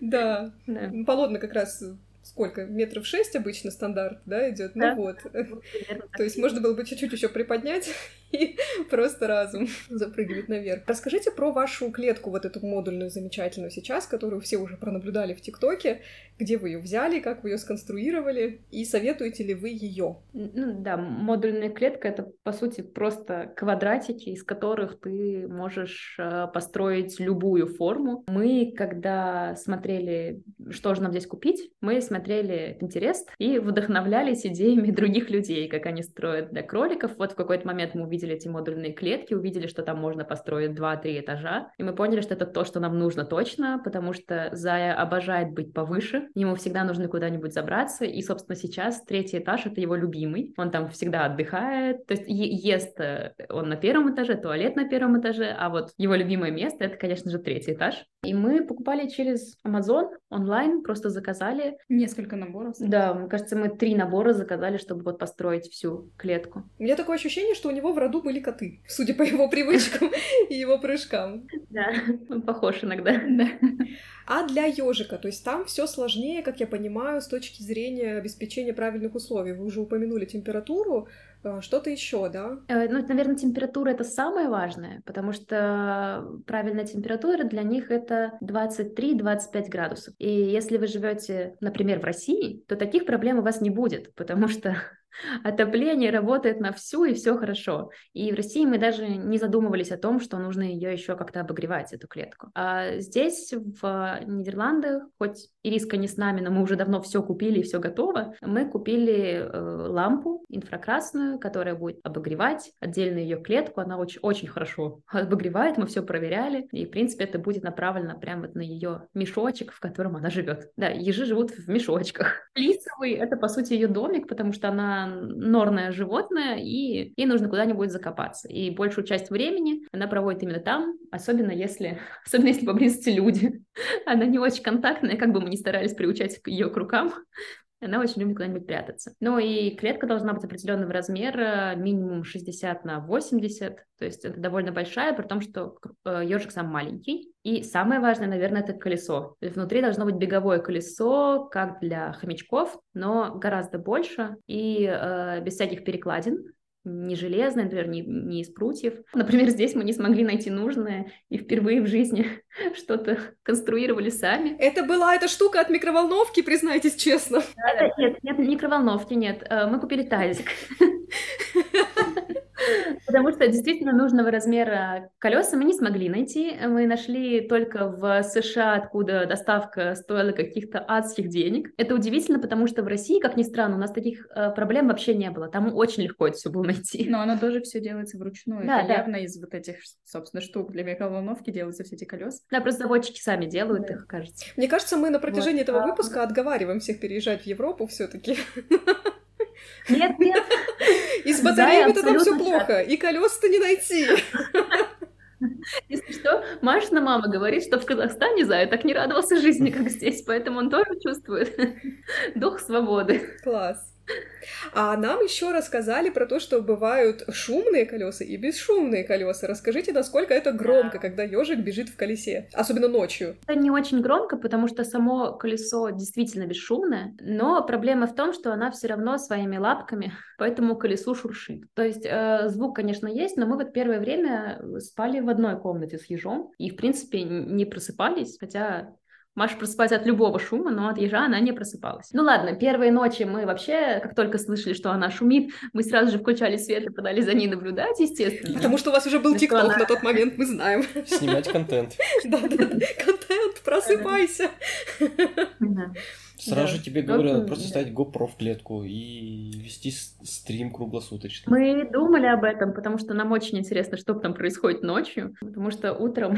Да. Да. Ну, Полотна как раз сколько? Метров шесть обычно стандарт, да, идет. Да. Ну вот. То есть можно было бы чуть-чуть еще приподнять и просто разом запрыгивать наверх. Расскажите про вашу клетку, вот эту модульную замечательную сейчас, которую все уже пронаблюдали в ТикТоке. Где вы ее взяли, как вы ее сконструировали и советуете ли вы ее? Ну да, модульная клетка это по сути просто квадратики, из которых ты можешь э, построить любую форму. Мы, когда смотрели, что же нам здесь купить, мы смотрели Pinterest и вдохновлялись идеями других людей, как они строят для кроликов. Вот в какой-то момент мы увидели эти модульные клетки, увидели, что там можно построить 2-3 этажа, и мы поняли, что это то, что нам нужно точно, потому что Зая обожает быть повыше, ему всегда нужно куда-нибудь забраться, и, собственно, сейчас третий этаж — это его любимый, он там всегда отдыхает, то есть ест э, он на первом этаже, туалет на первом этаже, а вот его любимое место — это, конечно же, третий этаж. И мы покупали через Amazon онлайн, просто заказали. Несколько наборов. Да, мне кажется, мы три набора заказали, чтобы вот построить всю клетку. У меня такое ощущение, что у него в роду были коты, судя по его привычкам и его прыжкам. Да, он похож иногда. Да. А для ежика, то есть там все сложнее, как я понимаю, с точки зрения обеспечения правильных условий. Вы уже упомянули температуру, что-то еще, да? Э, Ну, наверное, температура это самое важное, потому что правильная температура для них это 23-25 градусов. И если вы живете, например, в России, то таких проблем у вас не будет, потому что отопление работает на всю и все хорошо. И в России мы даже не задумывались о том, что нужно ее еще как-то обогревать, эту клетку. А здесь, в Нидерландах, хоть Ириска не с нами, но мы уже давно все купили и все готово, мы купили э, лампу инфракрасную, которая будет обогревать отдельно ее клетку. Она очень, очень хорошо обогревает, мы все проверяли. И, в принципе, это будет направлено прямо вот на ее мешочек, в котором она живет. Да, ежи живут в мешочках. Лисовый — это, по сути, ее домик, потому что она норное животное, и ей нужно куда-нибудь закопаться. И большую часть времени она проводит именно там, особенно если, особенно если поблизости люди. Она не очень контактная, как бы мы ни старались приучать ее к рукам, она очень любит куда-нибудь прятаться. Ну и клетка должна быть определенного размера, минимум 60 на 80, то есть это довольно большая, при том, что ежик сам маленький. И самое важное, наверное, это колесо. Внутри должно быть беговое колесо, как для хомячков, но гораздо больше и э, без всяких перекладин, не железное, например, не, не из прутьев. Например, здесь мы не смогли найти нужное и впервые в жизни что-то конструировали сами. Это была эта штука от микроволновки, признайтесь честно. Это, нет, нет, микроволновки нет. Э, Мы купили тазик. Потому что действительно нужного размера колеса мы не смогли найти. Мы нашли только в США, откуда доставка стоила каких-то адских денег. Это удивительно, потому что в России, как ни странно, у нас таких э, проблем вообще не было. Там очень легко это все было найти. Но оно тоже все делается вручную. Да, это да. явно из вот этих, собственно, штук для микроволновки делаются все эти колеса. Да, просто заводчики сами делают Да. их, кажется. Мне кажется, мы на протяжении Вот. этого А- выпуска отговариваем всех переезжать в Европу все-таки. Нет, нет. И с батареями-то там все плохо, и колес-то не найти. Если что, Машина мама говорит, что в Казахстане Зая так не радовался жизни, как здесь, поэтому он тоже чувствует дух свободы. Класс. А нам еще рассказали про то, что бывают шумные колеса и бесшумные колеса. Расскажите, насколько это громко, когда ежик бежит в колесе, особенно ночью. Это не очень громко, потому что само колесо действительно бесшумное, но проблема в том, что она все равно своими лапками по этому колесу шуршит. То есть э, звук, конечно, есть, но мы вот первое время спали в одной комнате с ежом и, в принципе, не просыпались, хотя Маша просыпается от любого шума, но от ежа она не просыпалась. Ну ладно, первые ночи мы вообще, как только слышали, что она шумит, мы сразу же включали свет и подали за ней наблюдать, естественно. Потому что у вас уже был ТикТок она... на тот момент, мы знаем. Снимать контент. Да-да, контент, просыпайся. Сразу же тебе говорят, просто ставить GoPro в клетку и вести стрим круглосуточно. Мы думали об этом, потому что нам очень интересно, что там происходит ночью, потому что утром...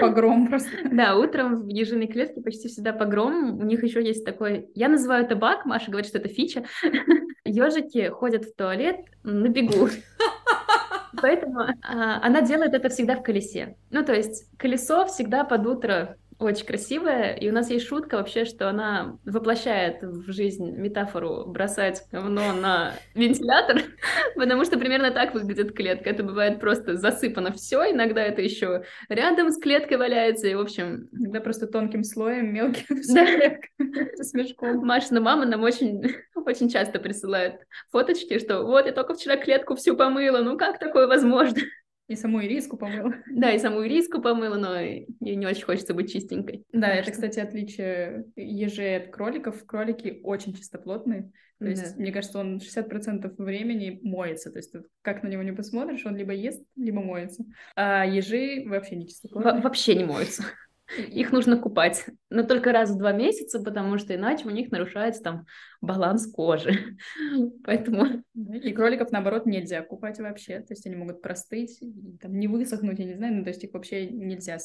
Погром просто. Да, утром в ежиной клетке почти всегда погром. У них еще есть такой... Я называю это баг, Маша говорит, что это фича. Ежики ходят в туалет на бегу. Поэтому а, она делает это всегда в колесе. Ну, то есть колесо всегда под утро очень красивая, и у нас есть шутка вообще, что она воплощает в жизнь метафору бросать говно на вентилятор, потому что примерно так выглядит клетка. Это бывает просто засыпано все, иногда это еще рядом с клеткой валяется, и, в общем... Иногда просто тонким слоем, мелким с мешком. Машина мама нам очень, очень часто присылает фоточки, что вот я только вчера клетку всю помыла, ну как такое возможно? И саму ириску помыла. Да, и саму ириску помыла, но ей не очень хочется быть чистенькой. Да, это, кстати, отличие ежей от кроликов. Кролики очень чистоплотные. То есть, да. мне кажется, он 60% времени моется. То есть, как на него не посмотришь, он либо ест, либо моется. А ежи вообще не чистоплотные. Во вообще не моются. Их нужно купать, но только раз в два месяца, потому что иначе у них нарушается там баланс кожи. Поэтому... И кроликов, наоборот, нельзя купать вообще. То есть они могут простыть, там, не высохнуть, я не знаю, ну, то есть их вообще нельзя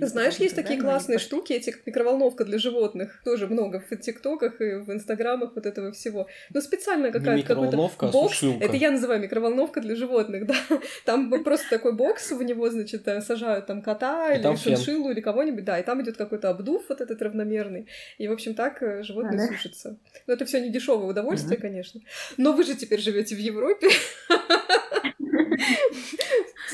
знаешь, есть такие классные штуки, эти микроволновка для животных. Тоже много в ТикТоках и в Инстаграмах вот этого всего. Но специально какая-то какой-то а бокс. А это я называю микроволновка для животных, да. Там просто такой бокс, в него, значит, э, сажают там кота или шиншиллу или кого-нибудь, да, и там идет какой-то обдув вот этот равномерный. И, в общем, так э, животные а, сушатся. Но это все не дешевое удовольствие, конечно. Но вы же теперь живете в Европе.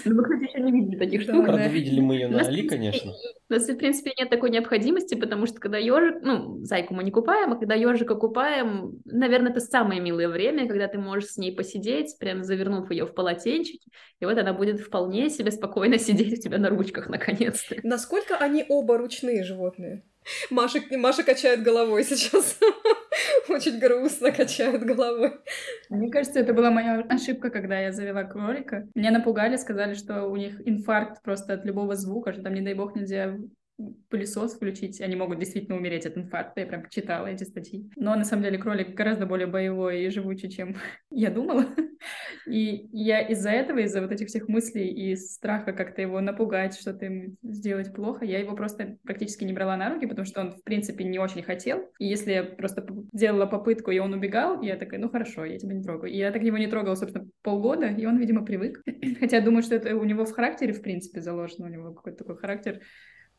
Ну, мы, кстати, еще не видели таких штук. Правда, видели мы ее на Али, конечно. У нас, в принципе, нет такой необходимости, потому что когда ежик, ну, зайку мы не купаем, а когда ежика купаем, наверное, это самое милое время, когда ты можешь с ней посидеть, прям завернув ее в полотенчик, и вот она будет вполне себе спокойно сидеть у тебя на ручках, наконец-то. Насколько они оба ручные животные? Маша, Маша качает головой сейчас. Очень грустно качает головой. Мне кажется, это была моя ошибка, когда я завела кролика. Меня напугали, сказали, что у них инфаркт просто от любого звука, что там, не дай бог, нельзя пылесос включить, они могут действительно умереть от инфаркта. Я прям читала эти статьи. Но на самом деле кролик гораздо более боевой и живучий, чем я думала. И я из-за этого, из-за вот этих всех мыслей и страха как-то его напугать, что-то им сделать плохо, я его просто практически не брала на руки, потому что он, в принципе, не очень хотел. И если я просто делала попытку, и он убегал, я такая, ну хорошо, я тебя не трогаю. И я так его не трогала, собственно, полгода, и он, видимо, привык. Хотя думаю, что это у него в характере, в принципе, заложено, у него какой-то такой характер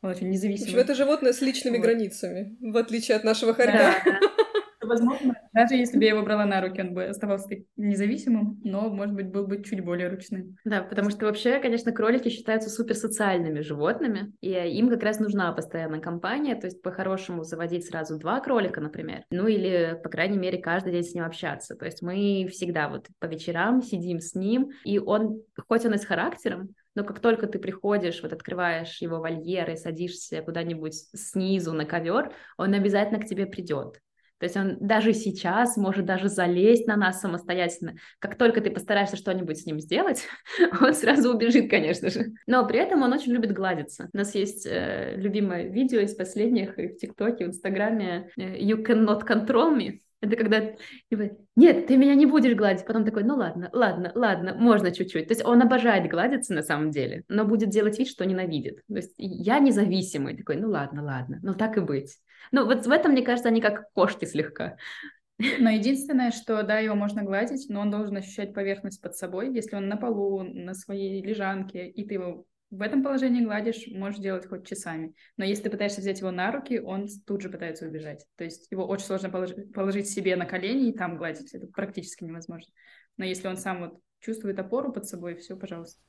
он очень независимый. В общем, это животное с личными вот. границами, в отличие от нашего хорька. Да, Возможно, даже если бы я его брала на руки, он бы оставался независимым, но, может быть, был бы чуть более ручным. Да, потому что вообще, конечно, кролики считаются суперсоциальными животными, и им как раз нужна постоянная компания, то есть по-хорошему заводить сразу два кролика, например, ну или, по крайней мере, каждый день с ним общаться. То есть мы всегда вот по вечерам сидим с ним, и он, хоть он и с характером, но как только ты приходишь, вот открываешь его вольер и садишься куда-нибудь снизу на ковер, он обязательно к тебе придет. То есть он даже сейчас может даже залезть на нас самостоятельно. Как только ты постараешься что-нибудь с ним сделать, он сразу убежит, конечно же. Но при этом он очень любит гладиться. У нас есть э, любимое видео из последних в ТикТоке, в Инстаграме э, «You cannot control me». Это когда нет, ты меня не будешь гладить. Потом такой, ну ладно, ладно, ладно, можно чуть-чуть. То есть он обожает гладиться на самом деле, но будет делать вид, что ненавидит. То есть я независимый. Такой, ну ладно, ладно, ну так и быть. Ну вот в этом, мне кажется, они как кошки слегка. Но единственное, что, да, его можно гладить, но он должен ощущать поверхность под собой. Если он на полу, на своей лежанке, и ты его в этом положении гладишь, можешь делать хоть часами. Но если ты пытаешься взять его на руки, он тут же пытается убежать. То есть его очень сложно положить, себе на колени и там гладить. Это практически невозможно. Но если он сам вот чувствует опору под собой, все, пожалуйста.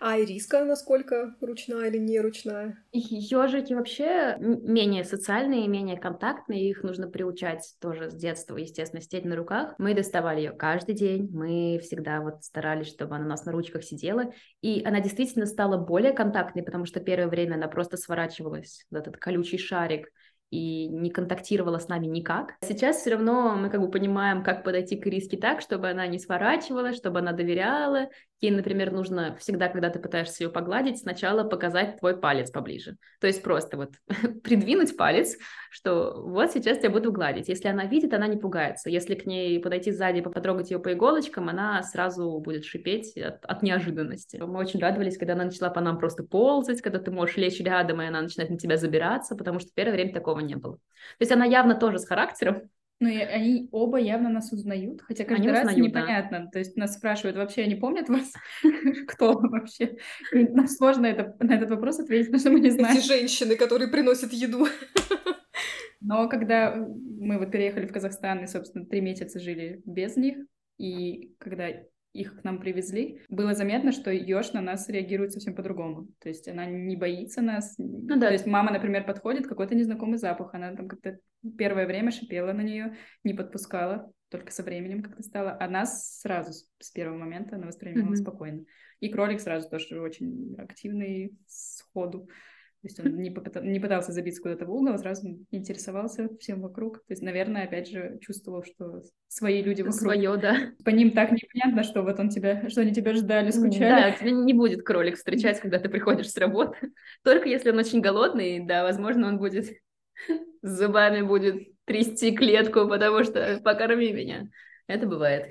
А ириска насколько ручная или не ручная? Ежики вообще менее социальные, менее контактные, их нужно приучать тоже с детства, естественно, сидеть на руках. Мы доставали ее каждый день, мы всегда вот старались, чтобы она у нас на ручках сидела, и она действительно стала более контактной, потому что первое время она просто сворачивалась, вот этот колючий шарик, и не контактировала с нами никак. Сейчас все равно мы как бы понимаем, как подойти к риске так, чтобы она не сворачивала, чтобы она доверяла, Ей, например, нужно всегда, когда ты пытаешься ее погладить, сначала показать твой палец поближе. То есть просто вот придвинуть палец, что вот сейчас я буду гладить. Если она видит, она не пугается. Если к ней подойти сзади, потрогать ее по иголочкам, она сразу будет шипеть от, от неожиданности. Мы очень радовались, когда она начала по нам просто ползать, когда ты можешь лечь рядом, и она начинает на тебя забираться, потому что первое время такого не было. То есть она явно тоже с характером, ну, и они оба явно нас узнают, хотя каждый они раз узнают, непонятно. Да. То есть нас спрашивают, вообще они помнят вас? Кто вообще? нам сложно это, на этот вопрос ответить, потому что мы не знаем. Эти женщины, которые приносят еду. Но когда мы вот переехали в Казахстан и, собственно, три месяца жили без них, и когда их к нам привезли, было заметно, что Ёж на нас реагирует совсем по-другому. То есть она не боится нас. Ну, да. То есть мама, например, подходит, какой-то незнакомый запах. Она там как-то первое время шипела на нее, не подпускала, только со временем как-то стало. А нас сразу с первого момента она воспринимала mm-hmm. спокойно. И кролик сразу тоже очень активный сходу. То есть он не, попытал, не пытался забиться куда-то в угол, а сразу интересовался всем вокруг. То есть, наверное, опять же, чувствовал, что свои люди вокруг. Свое, да. По ним так непонятно, что вот он тебя, что они тебя ждали, скучали. Да, тебя не будет кролик встречать, когда ты приходишь с работы. Только если он очень голодный, да, возможно, он будет с зубами будет трясти клетку, потому что покорми меня. Это бывает.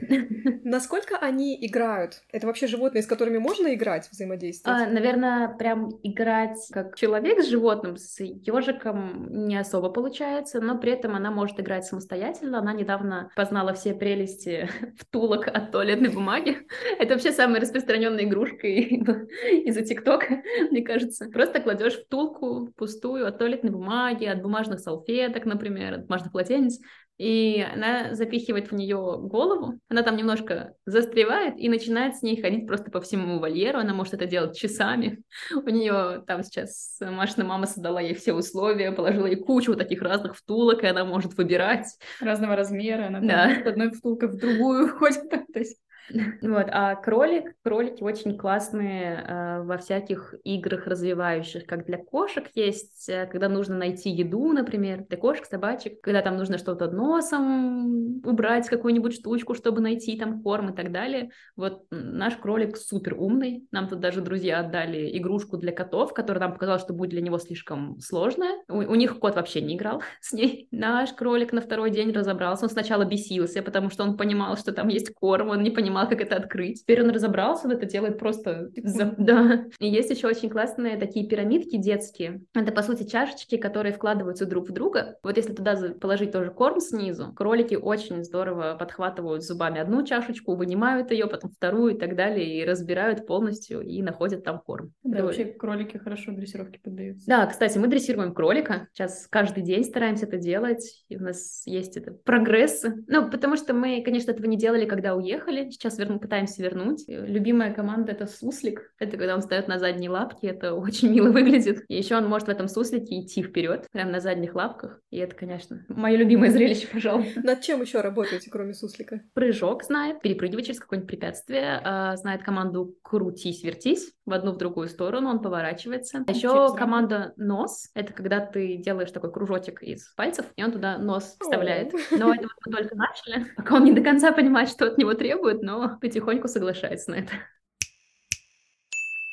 Насколько они играют? Это вообще животные, с которыми можно играть, взаимодействовать? А, наверное, прям играть как человек с животным, с ежиком не особо получается, но при этом она может играть самостоятельно. Она недавно познала все прелести втулок от туалетной бумаги. Это вообще самая распространенная игрушка из-за ТикТока, мне кажется. Просто кладешь втулку пустую от туалетной бумаги, от бумажных салфеток, например, от бумажных полотенец, и она запихивает в нее голову, она там немножко застревает и начинает с ней ходить просто по всему вольеру, она может это делать часами. У нее там сейчас Машина мама создала ей все условия, положила ей кучу вот таких разных втулок, и она может выбирать. Разного размера, она да. от одной втулкой в другую ходит. То есть Вот, а кролик, кролики очень классные э, во всяких играх развивающих, как для кошек есть, э, когда нужно найти еду, например, для кошек, собачек, когда там нужно что-то носом убрать, какую-нибудь штучку, чтобы найти там корм и так далее. Вот наш кролик супер умный, нам тут даже друзья отдали игрушку для котов, которая нам показала, что будет для него слишком сложная. У, у них кот вообще не играл с ней. Наш кролик на второй день разобрался, он сначала бесился, потому что он понимал, что там есть корм, он не понимал, понимал, как это открыть. Теперь он разобрался, он это делает просто... Да. И есть еще очень классные такие пирамидки детские. Это, по сути, чашечки, которые вкладываются друг в друга. Вот если туда положить тоже корм снизу, кролики очень здорово подхватывают зубами одну чашечку, вынимают ее, потом вторую и так далее, и разбирают полностью, и находят там корм. Да, это вообще кролики хорошо дрессировке поддаются. Да, кстати, мы дрессируем кролика. Сейчас каждый день стараемся это делать. И у нас есть это прогрессы. Ну, потому что мы, конечно, этого не делали, когда уехали. Сейчас сейчас верну, пытаемся вернуть. Любимая команда — это суслик. Это когда он встает на задние лапки, это очень мило выглядит. И еще он может в этом суслике идти вперед, прямо на задних лапках. И это, конечно, мое любимое зрелище, пожалуй. Над чем еще работаете, кроме суслика? Прыжок знает, перепрыгивать через какое-нибудь препятствие, а, знает команду крутись, вертись в одну в другую сторону, он поворачивается. А еще команда нос, это когда ты делаешь такой кружочек из пальцев, и он туда нос вставляет. Но это вот мы только начали, пока он не до конца понимает, что от него требует, но потихоньку соглашается на это.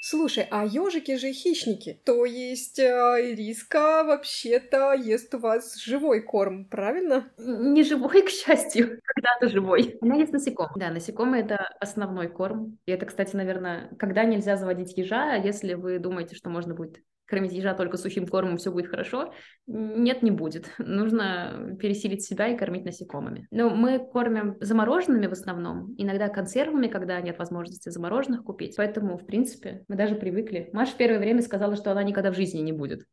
Слушай, а ежики же хищники. То есть э, риска вообще-то ест у вас живой корм, правильно? Не живой, к счастью, когда-то живой. Она ест насекомых. Да, насекомые — это основной корм. И это, кстати, наверное, когда нельзя заводить ежа, если вы думаете, что можно будет кормить ежа только сухим кормом, все будет хорошо. Нет, не будет. Нужно пересилить себя и кормить насекомыми. Но мы кормим замороженными в основном, иногда консервами, когда нет возможности замороженных купить. Поэтому, в принципе, мы даже привыкли. Маша в первое время сказала, что она никогда в жизни не будет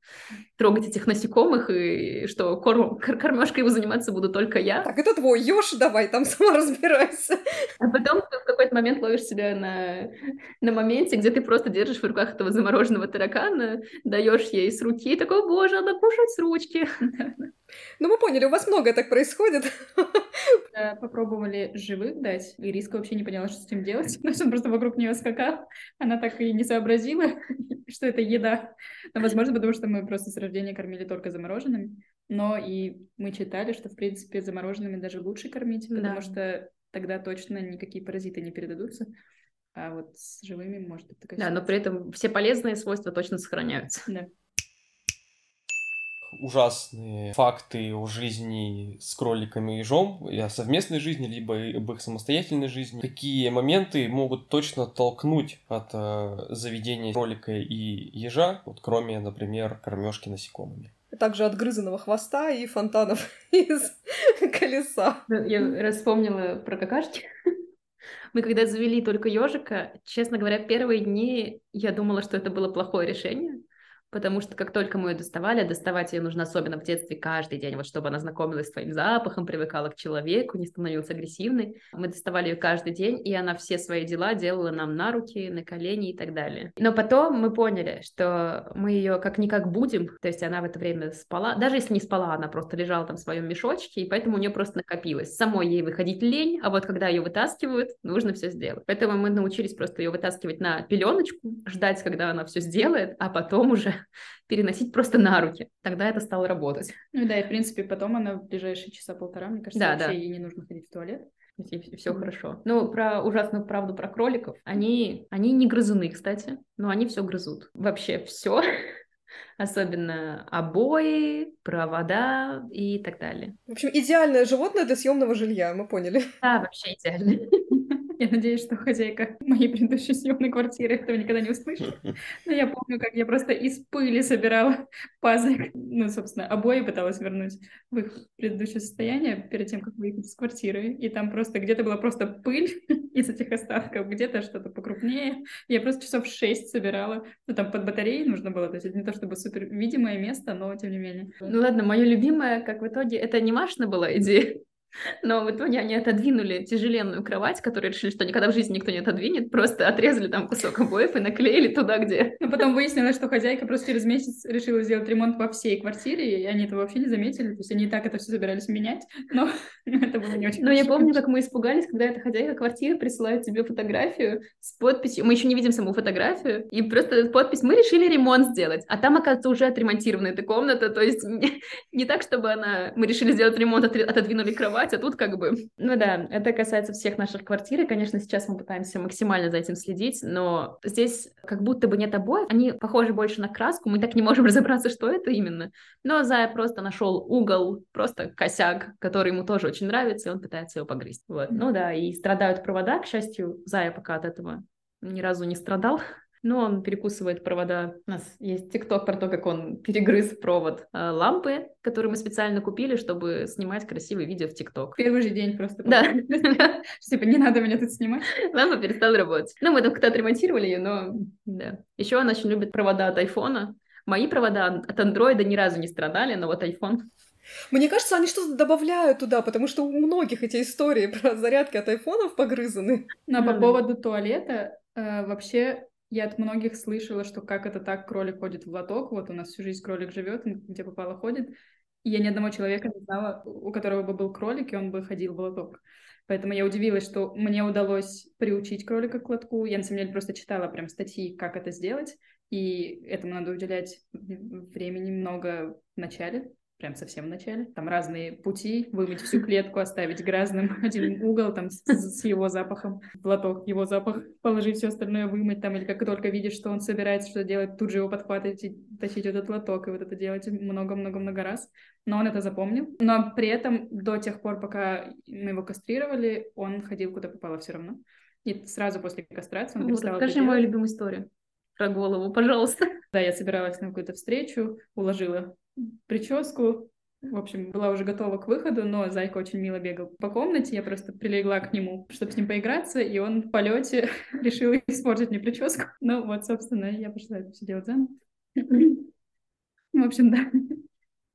трогать этих насекомых, и что корм, кормежкой его заниматься буду только я. Так, это твой еж, давай там сама разбирайся. А потом в какой-то момент ловишь себя на, на моменте, где ты просто держишь в руках этого замороженного таракана, даешь ей с руки, и такой, боже, она кушает с ручки. Ну, мы поняли, у вас многое так происходит. Попробовали живых дать, и Риска вообще не поняла, что с этим делать. Есть он просто вокруг нее скакал. Она так и не сообразила, что это еда. Но, возможно, потому что мы просто с рождения кормили только замороженными. Но и мы читали, что, в принципе, замороженными даже лучше кормить, потому да. что тогда точно никакие паразиты не передадутся. А вот с живыми может быть такая Да, ситуация. но при этом все полезные свойства точно сохраняются. Да ужасные факты о жизни с кроликами и ежом, и о совместной жизни, либо об их самостоятельной жизни. Такие моменты могут точно толкнуть от э, заведения кролика и ежа, вот кроме, например, кормежки насекомыми также отгрызанного хвоста и фонтанов из колеса. Я вспомнила про какашки. Мы когда завели только ежика, честно говоря, первые дни я думала, что это было плохое решение, потому что как только мы ее доставали, доставать ее нужно особенно в детстве каждый день, вот чтобы она знакомилась с твоим запахом, привыкала к человеку, не становилась агрессивной. Мы доставали ее каждый день, и она все свои дела делала нам на руки, на колени и так далее. Но потом мы поняли, что мы ее как-никак будем, то есть она в это время спала, даже если не спала, она просто лежала там в своем мешочке, и поэтому у нее просто накопилось. Самой ей выходить лень, а вот когда ее вытаскивают, нужно все сделать. Поэтому мы научились просто ее вытаскивать на пеленочку, ждать, когда она все сделает, а потом уже переносить просто на руки. Тогда это стало работать. Ну да, и в принципе потом она в ближайшие часа полтора, мне кажется, да, вообще да. ей не нужно ходить в туалет. И все хорошо. Ну, про ужасную правду про кроликов. Они, они не грызуны, кстати, но они все грызут. Вообще все. Особенно обои, провода и так далее. В общем, идеальное животное для съемного жилья, мы поняли. Да, вообще идеальное. Я надеюсь, что хозяйка моей предыдущей съемной квартиры этого никогда не услышит. Но я помню, как я просто из пыли собирала пазлик. Ну, собственно, обои пыталась вернуть в их предыдущее состояние перед тем, как выехать из квартиры. И там просто где-то была просто пыль из этих остатков, где-то что-то покрупнее. Я просто часов шесть собирала. Ну, там под батареей нужно было. То есть это не то чтобы супер видимое место, но тем не менее. Ну ладно, мое любимое, как в итоге, это не Машина была идея, но в итоге они отодвинули тяжеленную кровать, которую решили, что никогда в жизни никто не отодвинет, просто отрезали там кусок обоев и наклеили туда, где... Но потом выяснилось, что хозяйка просто через месяц решила сделать ремонт во всей квартире, и они это вообще не заметили, то есть они и так это все собирались менять, но это было не очень Но я помню, как мы испугались, когда эта хозяйка квартиры присылает тебе фотографию с подписью, мы еще не видим саму фотографию, и просто подпись «Мы решили ремонт сделать», а там, оказывается, уже отремонтирована эта комната, то есть не так, чтобы она... Мы решили сделать ремонт, отодвинули кровать, кровать, а тут как бы... Ну да, это касается всех наших квартир, и, конечно, сейчас мы пытаемся максимально за этим следить, но здесь как будто бы нет обоев, они похожи больше на краску, мы так не можем разобраться, что это именно. Но Зая просто нашел угол, просто косяк, который ему тоже очень нравится, и он пытается его погрызть. Вот. Ну да, и страдают провода, к счастью, Зая пока от этого ни разу не страдал, но он перекусывает провода. У нас есть тикток про то, как он перегрыз провод э, лампы, которую мы специально купили, чтобы снимать красивые видео в тикток. Первый же день просто. Да. Типа, не надо меня тут снимать. Лампа перестала работать. Ну, мы там как-то отремонтировали ее, но да. Еще он очень любит провода от айфона. Мои провода от андроида ни разу не страдали, но вот iPhone мне кажется, они что-то добавляют туда, потому что у многих эти истории про зарядки от айфонов погрызаны. Но mm-hmm. по поводу туалета, э, вообще я от многих слышала, что как это так кролик ходит в лоток, вот у нас всю жизнь кролик живет, где попало ходит. И я ни одного человека не знала, у которого бы был кролик, и он бы ходил в лоток. Поэтому я удивилась, что мне удалось приучить кролика к лотку. Я, на самом деле, просто читала прям статьи, как это сделать, и этому надо уделять времени много в начале, прям совсем в начале. Там разные пути, вымыть всю клетку, оставить грязным один угол там с, с его запахом, в лоток его запах, положить все остальное, вымыть там, или как только видишь, что он собирается что делать, тут же его подхватывать и тащить этот лоток, и вот это делать много-много-много раз. Но он это запомнил. Но при этом до тех пор, пока мы его кастрировали, он ходил куда попало все равно. И сразу после кастрации он перестал Расскажи мою любимую историю. про голову, пожалуйста. Да, я собиралась на какую-то встречу, уложила прическу, в общем, была уже готова к выходу, но Зайка очень мило бегал по комнате, я просто прилегла к нему, чтобы с ним поиграться, и он в полете решил испортить мне прическу. Ну вот, собственно, я пошла это все делать заново. В общем, да.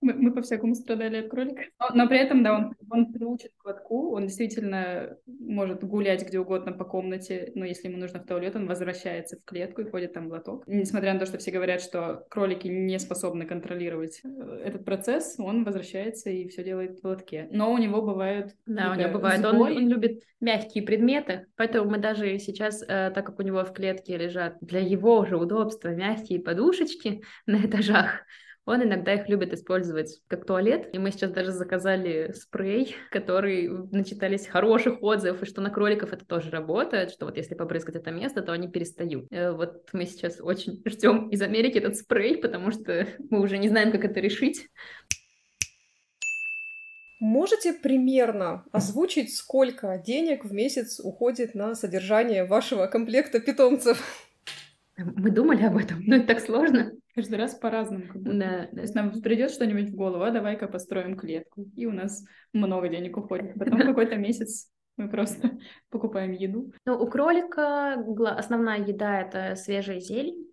Мы, мы по-всякому страдали от кролика. Но, но при этом, да, он, он приучен к лотку, он действительно может гулять где угодно по комнате, но если ему нужно в туалет, он возвращается в клетку и ходит там в лоток. Несмотря на то, что все говорят, что кролики не способны контролировать э, этот процесс, он возвращается и все делает в лотке. Но у него бывают... Да, у него бывает. Он, он любит мягкие предметы, поэтому мы даже сейчас, э, так как у него в клетке лежат для его же удобства мягкие подушечки на этажах, он иногда их любит использовать как туалет. И мы сейчас даже заказали спрей, который начитались хороших отзывов, и что на кроликов это тоже работает, что вот если побрызгать это место, то они перестают. Э, вот мы сейчас очень ждем из Америки этот спрей, потому что мы уже не знаем, как это решить. Можете примерно озвучить, сколько денег в месяц уходит на содержание вашего комплекта питомцев? Мы думали об этом, но это так сложно. Каждый раз по-разному. Да, То есть нам придет что-нибудь в голову, а давай-ка построим клетку. И у нас много денег уходит. Потом какой-то месяц мы просто покупаем еду. Ну, у кролика основная еда — это свежая зелень.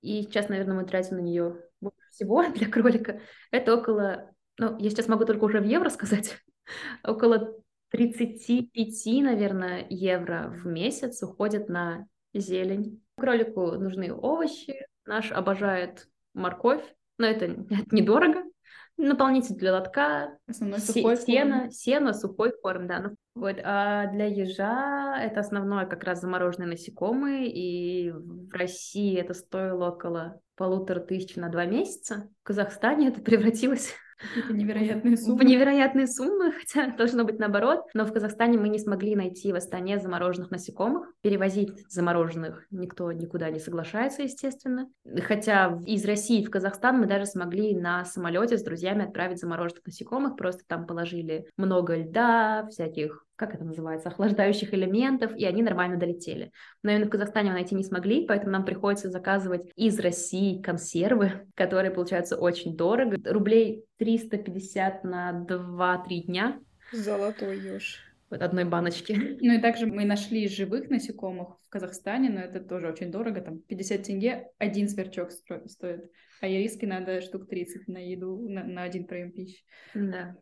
И сейчас, наверное, мы тратим на нее больше всего для кролика. Это около... Ну, я сейчас могу только уже в евро сказать. около 35, наверное, евро в месяц уходит на зелень. Кролику нужны овощи, Наш обожает морковь, но это, это недорого. Наполнитель для лотка, основной сухой сено, корм. сено, сухой корм, да. Ну, вот. А для ежа это основное как раз замороженные насекомые, и в России это стоило около полутора тысяч на два месяца. В Казахстане это превратилось Какие-то невероятные суммы. Невероятные суммы, хотя должно быть наоборот. Но в Казахстане мы не смогли найти в Астане замороженных насекомых. Перевозить замороженных никто никуда не соглашается, естественно. Хотя из России в Казахстан мы даже смогли на самолете с друзьями отправить замороженных насекомых. Просто там положили много льда, всяких как это называется, охлаждающих элементов, и они нормально долетели. Но именно в Казахстане мы найти не смогли, поэтому нам приходится заказывать из России консервы, которые получаются очень дорого. Рублей 350 на 2-3 дня. Золотой еж. Вот одной баночки. Ну и также мы нашли живых насекомых в Казахстане, но это тоже очень дорого, там 50 тенге один сверчок стоит, а ириски надо штук 30 на еду, на, на один прием пищи. Да.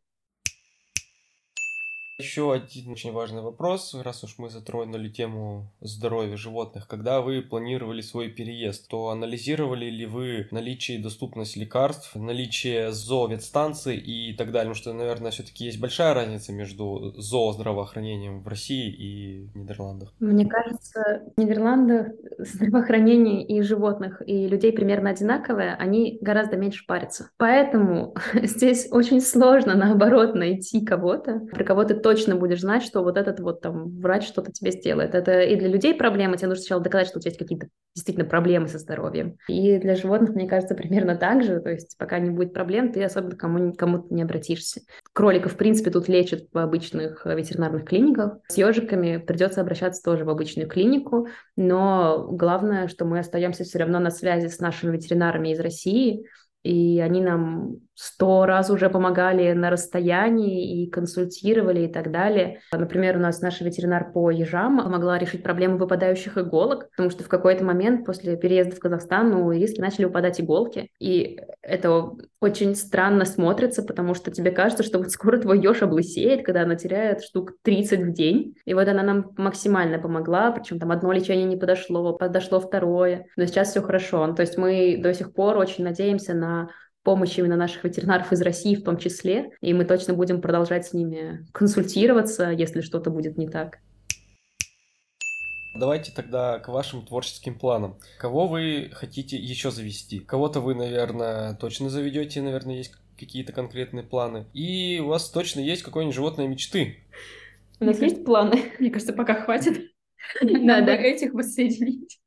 Еще один очень важный вопрос, раз уж мы затронули тему здоровья животных. Когда вы планировали свой переезд, то анализировали ли вы наличие и доступность лекарств, наличие зооветстанций и так далее? Потому что, наверное, все-таки есть большая разница между зооздравоохранением в России и Нидерландах. Мне кажется, в Нидерландах здравоохранение и животных, и людей примерно одинаковое, они гораздо меньше парятся. Поэтому здесь очень сложно, наоборот, найти кого-то, при кого ты точно будешь знать, что вот этот вот там врач что-то тебе сделает. Это и для людей проблема, тебе нужно сначала доказать, что у тебя есть какие-то действительно проблемы со здоровьем. И для животных, мне кажется, примерно так же, то есть пока не будет проблем, ты особо кому, кому-то не обратишься. Кроликов, в принципе, тут лечат в обычных ветеринарных клиниках. С ежиками придется обращаться тоже в обычную клинику, но главное, что мы остаемся все равно на связи с нашими ветеринарами из России, и они нам сто раз уже помогали на расстоянии и консультировали и так далее. Например, у нас наш ветеринар по ежам помогла решить проблему выпадающих иголок, потому что в какой-то момент после переезда в Казахстан у ириски начали выпадать иголки, и это очень странно смотрится, потому что тебе кажется, что вот скоро твой еж облысеет, когда она теряет штук 30 в день. И вот она нам максимально помогла, причем там одно лечение не подошло, подошло второе, но сейчас все хорошо. То есть мы до сих пор очень надеемся на помощь именно наших ветеринаров из России в том числе, и мы точно будем продолжать с ними консультироваться, если что-то будет не так. Давайте тогда к вашим творческим планам. Кого вы хотите еще завести? Кого-то вы, наверное, точно заведете, наверное, есть какие-то конкретные планы. И у вас точно есть какое-нибудь животное мечты. У нас есть планы? Мне кажется, пока хватит. Надо этих воссоединить.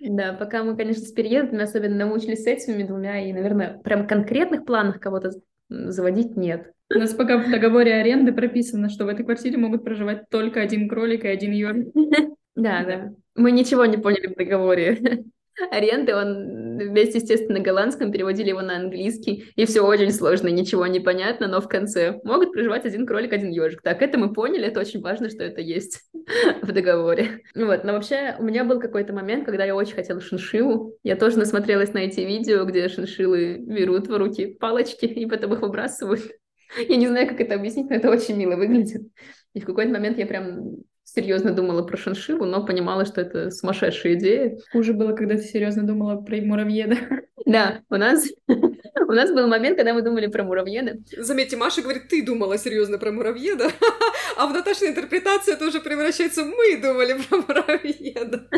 Да, пока мы, конечно, с переездами особенно научились с этими двумя, и, наверное, прям конкретных планах кого-то заводить нет. У нас пока в договоре аренды прописано, что в этой квартире могут проживать только один кролик и один ежик. Да, да. Мы ничего не поняли в договоре аренды, он вместе, естественно, голландском, переводили его на английский, и все очень сложно, ничего не понятно, но в конце могут проживать один кролик, один ежик. Так, это мы поняли, это очень важно, что это есть в договоре. Вот, но вообще у меня был какой-то момент, когда я очень хотела шиншиллу. Я тоже насмотрелась на эти видео, где шиншиллы берут в руки палочки и потом их выбрасывают. Я не знаю, как это объяснить, но это очень мило выглядит. И в какой-то момент я прям серьезно думала про шиншиллу, но понимала, что это сумасшедшая идея. Хуже было, когда ты серьезно думала про муравьеда. Да, у нас у нас был момент, когда мы думали про муравьеда. Заметьте, Маша говорит, ты думала серьезно про муравьеда, а в Наташиной интерпретации тоже превращается «мы думали про муравьеда».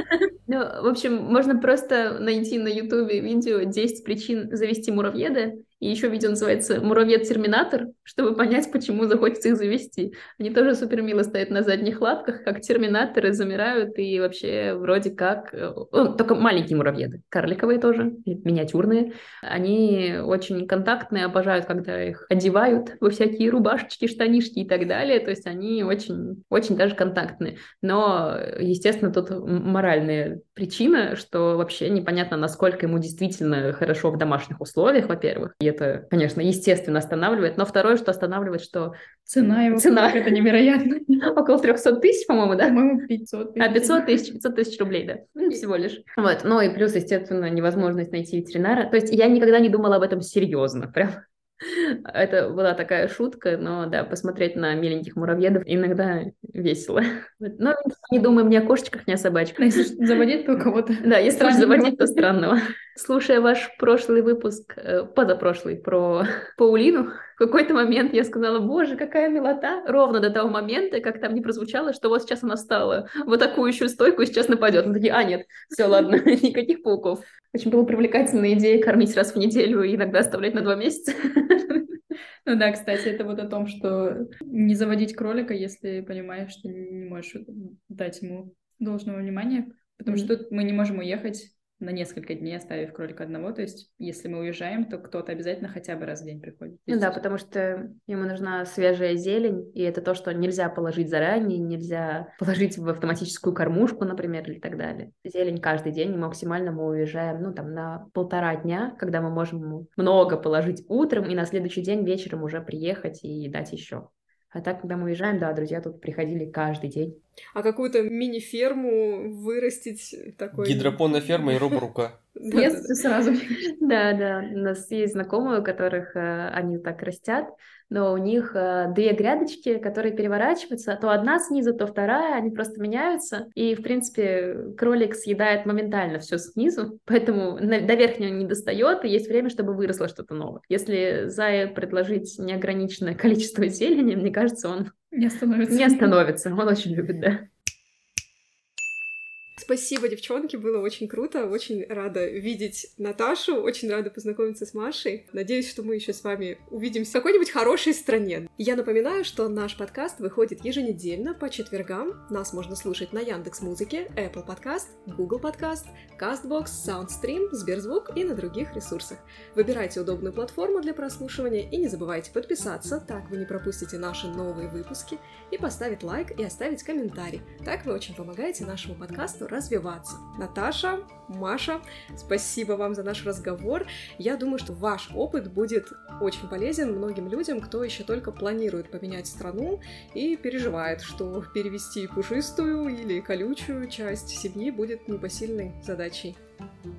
Ну, в общем, можно просто найти на Ютубе видео «10 причин завести муравьеда», и еще видео называется «Муравьед-терминатор», чтобы понять, почему захочется их завести. Они тоже супер мило стоят на задних лапках, как терминаторы, замирают, и вообще вроде как... Э, только маленькие муравьеды, карликовые тоже, миниатюрные. Они очень контактные, обожают, когда их одевают во всякие рубашечки, штанишки и так далее. То есть они очень, очень даже контактные. Но, естественно, тут моральная причина, что вообще непонятно, насколько ему действительно хорошо в домашних условиях, во-первых. Это, конечно, естественно останавливает. Но второе, что останавливает, что цена его цена это невероятно. Около 300 тысяч, по-моему, да? По-моему, 500 тысяч. А, 500 тысяч, 500 тысяч рублей, да, ну, всего лишь. Вот, ну и плюс, естественно, невозможность найти ветеринара. То есть я никогда не думала об этом серьезно, прям это была такая шутка, но да, посмотреть на миленьких муравьедов иногда весело. Но не думаем ни о кошечках, ни о собачках. Если заводить, то кого-то. Да, если уж заводить, то странного. Слушая ваш прошлый выпуск, э, позапрошлый, про Паулину, в какой-то момент я сказала, боже, какая милота, ровно до того момента, как там не прозвучало, что вот сейчас она стала в атакующую стойку и сейчас нападет. Мы такие, а, нет, все, ладно, никаких пауков. Очень была привлекательная идея кормить раз в неделю и иногда оставлять на два месяца. Ну да, кстати, это вот о том, что не заводить кролика, если понимаешь, что не можешь дать ему должного внимания, потому что мы не можем уехать на несколько дней, оставив кролика одного. То есть, если мы уезжаем, то кто-то обязательно хотя бы раз в день приходит. Ну да, потому что ему нужна свежая зелень, и это то, что нельзя положить заранее, нельзя положить в автоматическую кормушку, например, или так далее. Зелень каждый день, максимально мы уезжаем, ну, там, на полтора дня, когда мы можем много положить утром, и на следующий день вечером уже приехать и дать еще. А так, когда мы уезжаем, да, друзья тут приходили каждый день. А какую-то мини-ферму вырастить такой... Гидропонная ферма и роборука. Нет, сразу. Да, да, у нас есть знакомые, у которых э, они так растят, но у них э, две грядочки, которые переворачиваются, то одна снизу, то вторая, они просто меняются, и, в принципе, кролик съедает моментально все снизу, поэтому до верхнего не достает, и есть время, чтобы выросло что-то новое. Если зая предложить неограниченное количество зелени, мне кажется, он не остановится. Не остановится, он очень любит, да. Спасибо, девчонки, было очень круто. Очень рада видеть Наташу, очень рада познакомиться с Машей. Надеюсь, что мы еще с вами увидимся в какой-нибудь хорошей стране. Я напоминаю, что наш подкаст выходит еженедельно по четвергам. Нас можно слушать на Яндекс Музыке, Apple Podcast, Google Podcast, CastBox, SoundStream, Сберзвук и на других ресурсах. Выбирайте удобную платформу для прослушивания и не забывайте подписаться, так вы не пропустите наши новые выпуски, и поставить лайк и оставить комментарий. Так вы очень помогаете нашему подкасту развиваться. Наташа, Маша, спасибо вам за наш разговор. Я думаю, что ваш опыт будет очень полезен многим людям, кто еще только планирует поменять страну и переживает, что перевести пушистую или колючую часть семьи будет непосильной задачей.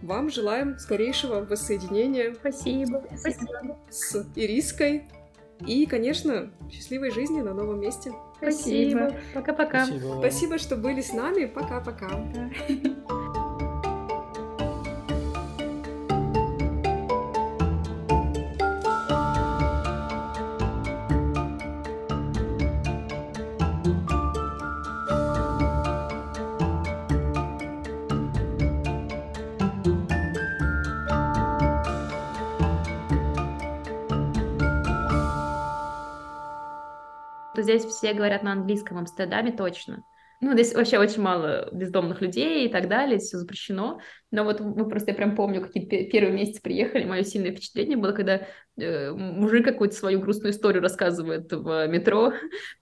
Вам желаем скорейшего воссоединения. Спасибо. Спасибо. С Ириской. И, конечно, счастливой жизни на новом месте. Спасибо. Пока-пока. Спасибо. Спасибо, что были с нами. Пока-пока. Здесь все говорят на английском, в Амстердаме точно. Ну, здесь вообще очень мало бездомных людей и так далее, все запрещено. Но вот мы просто, я прям помню, какие первые месяцы приехали, мое сильное впечатление было, когда э, мужик какую-то свою грустную историю рассказывает в метро,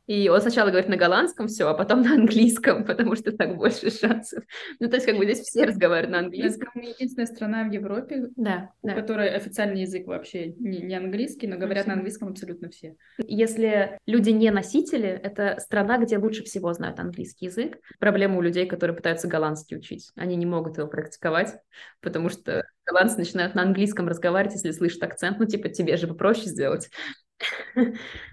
и он сначала говорит на голландском все, а потом на английском, потому что так больше шансов. Ну, то есть, как бы здесь все разговаривают на английском. Это единственная страна в Европе, да, да. которой официальный язык вообще не, не английский, но говорят на английском абсолютно все. Если люди не носители, это страна, где лучше всего знают английский язык. Проблема у людей, которые пытаются голландский учить. Они не могут его практиковать, потому что голландцы начинают на английском разговаривать, если слышат акцент. Ну, типа, тебе же попроще сделать.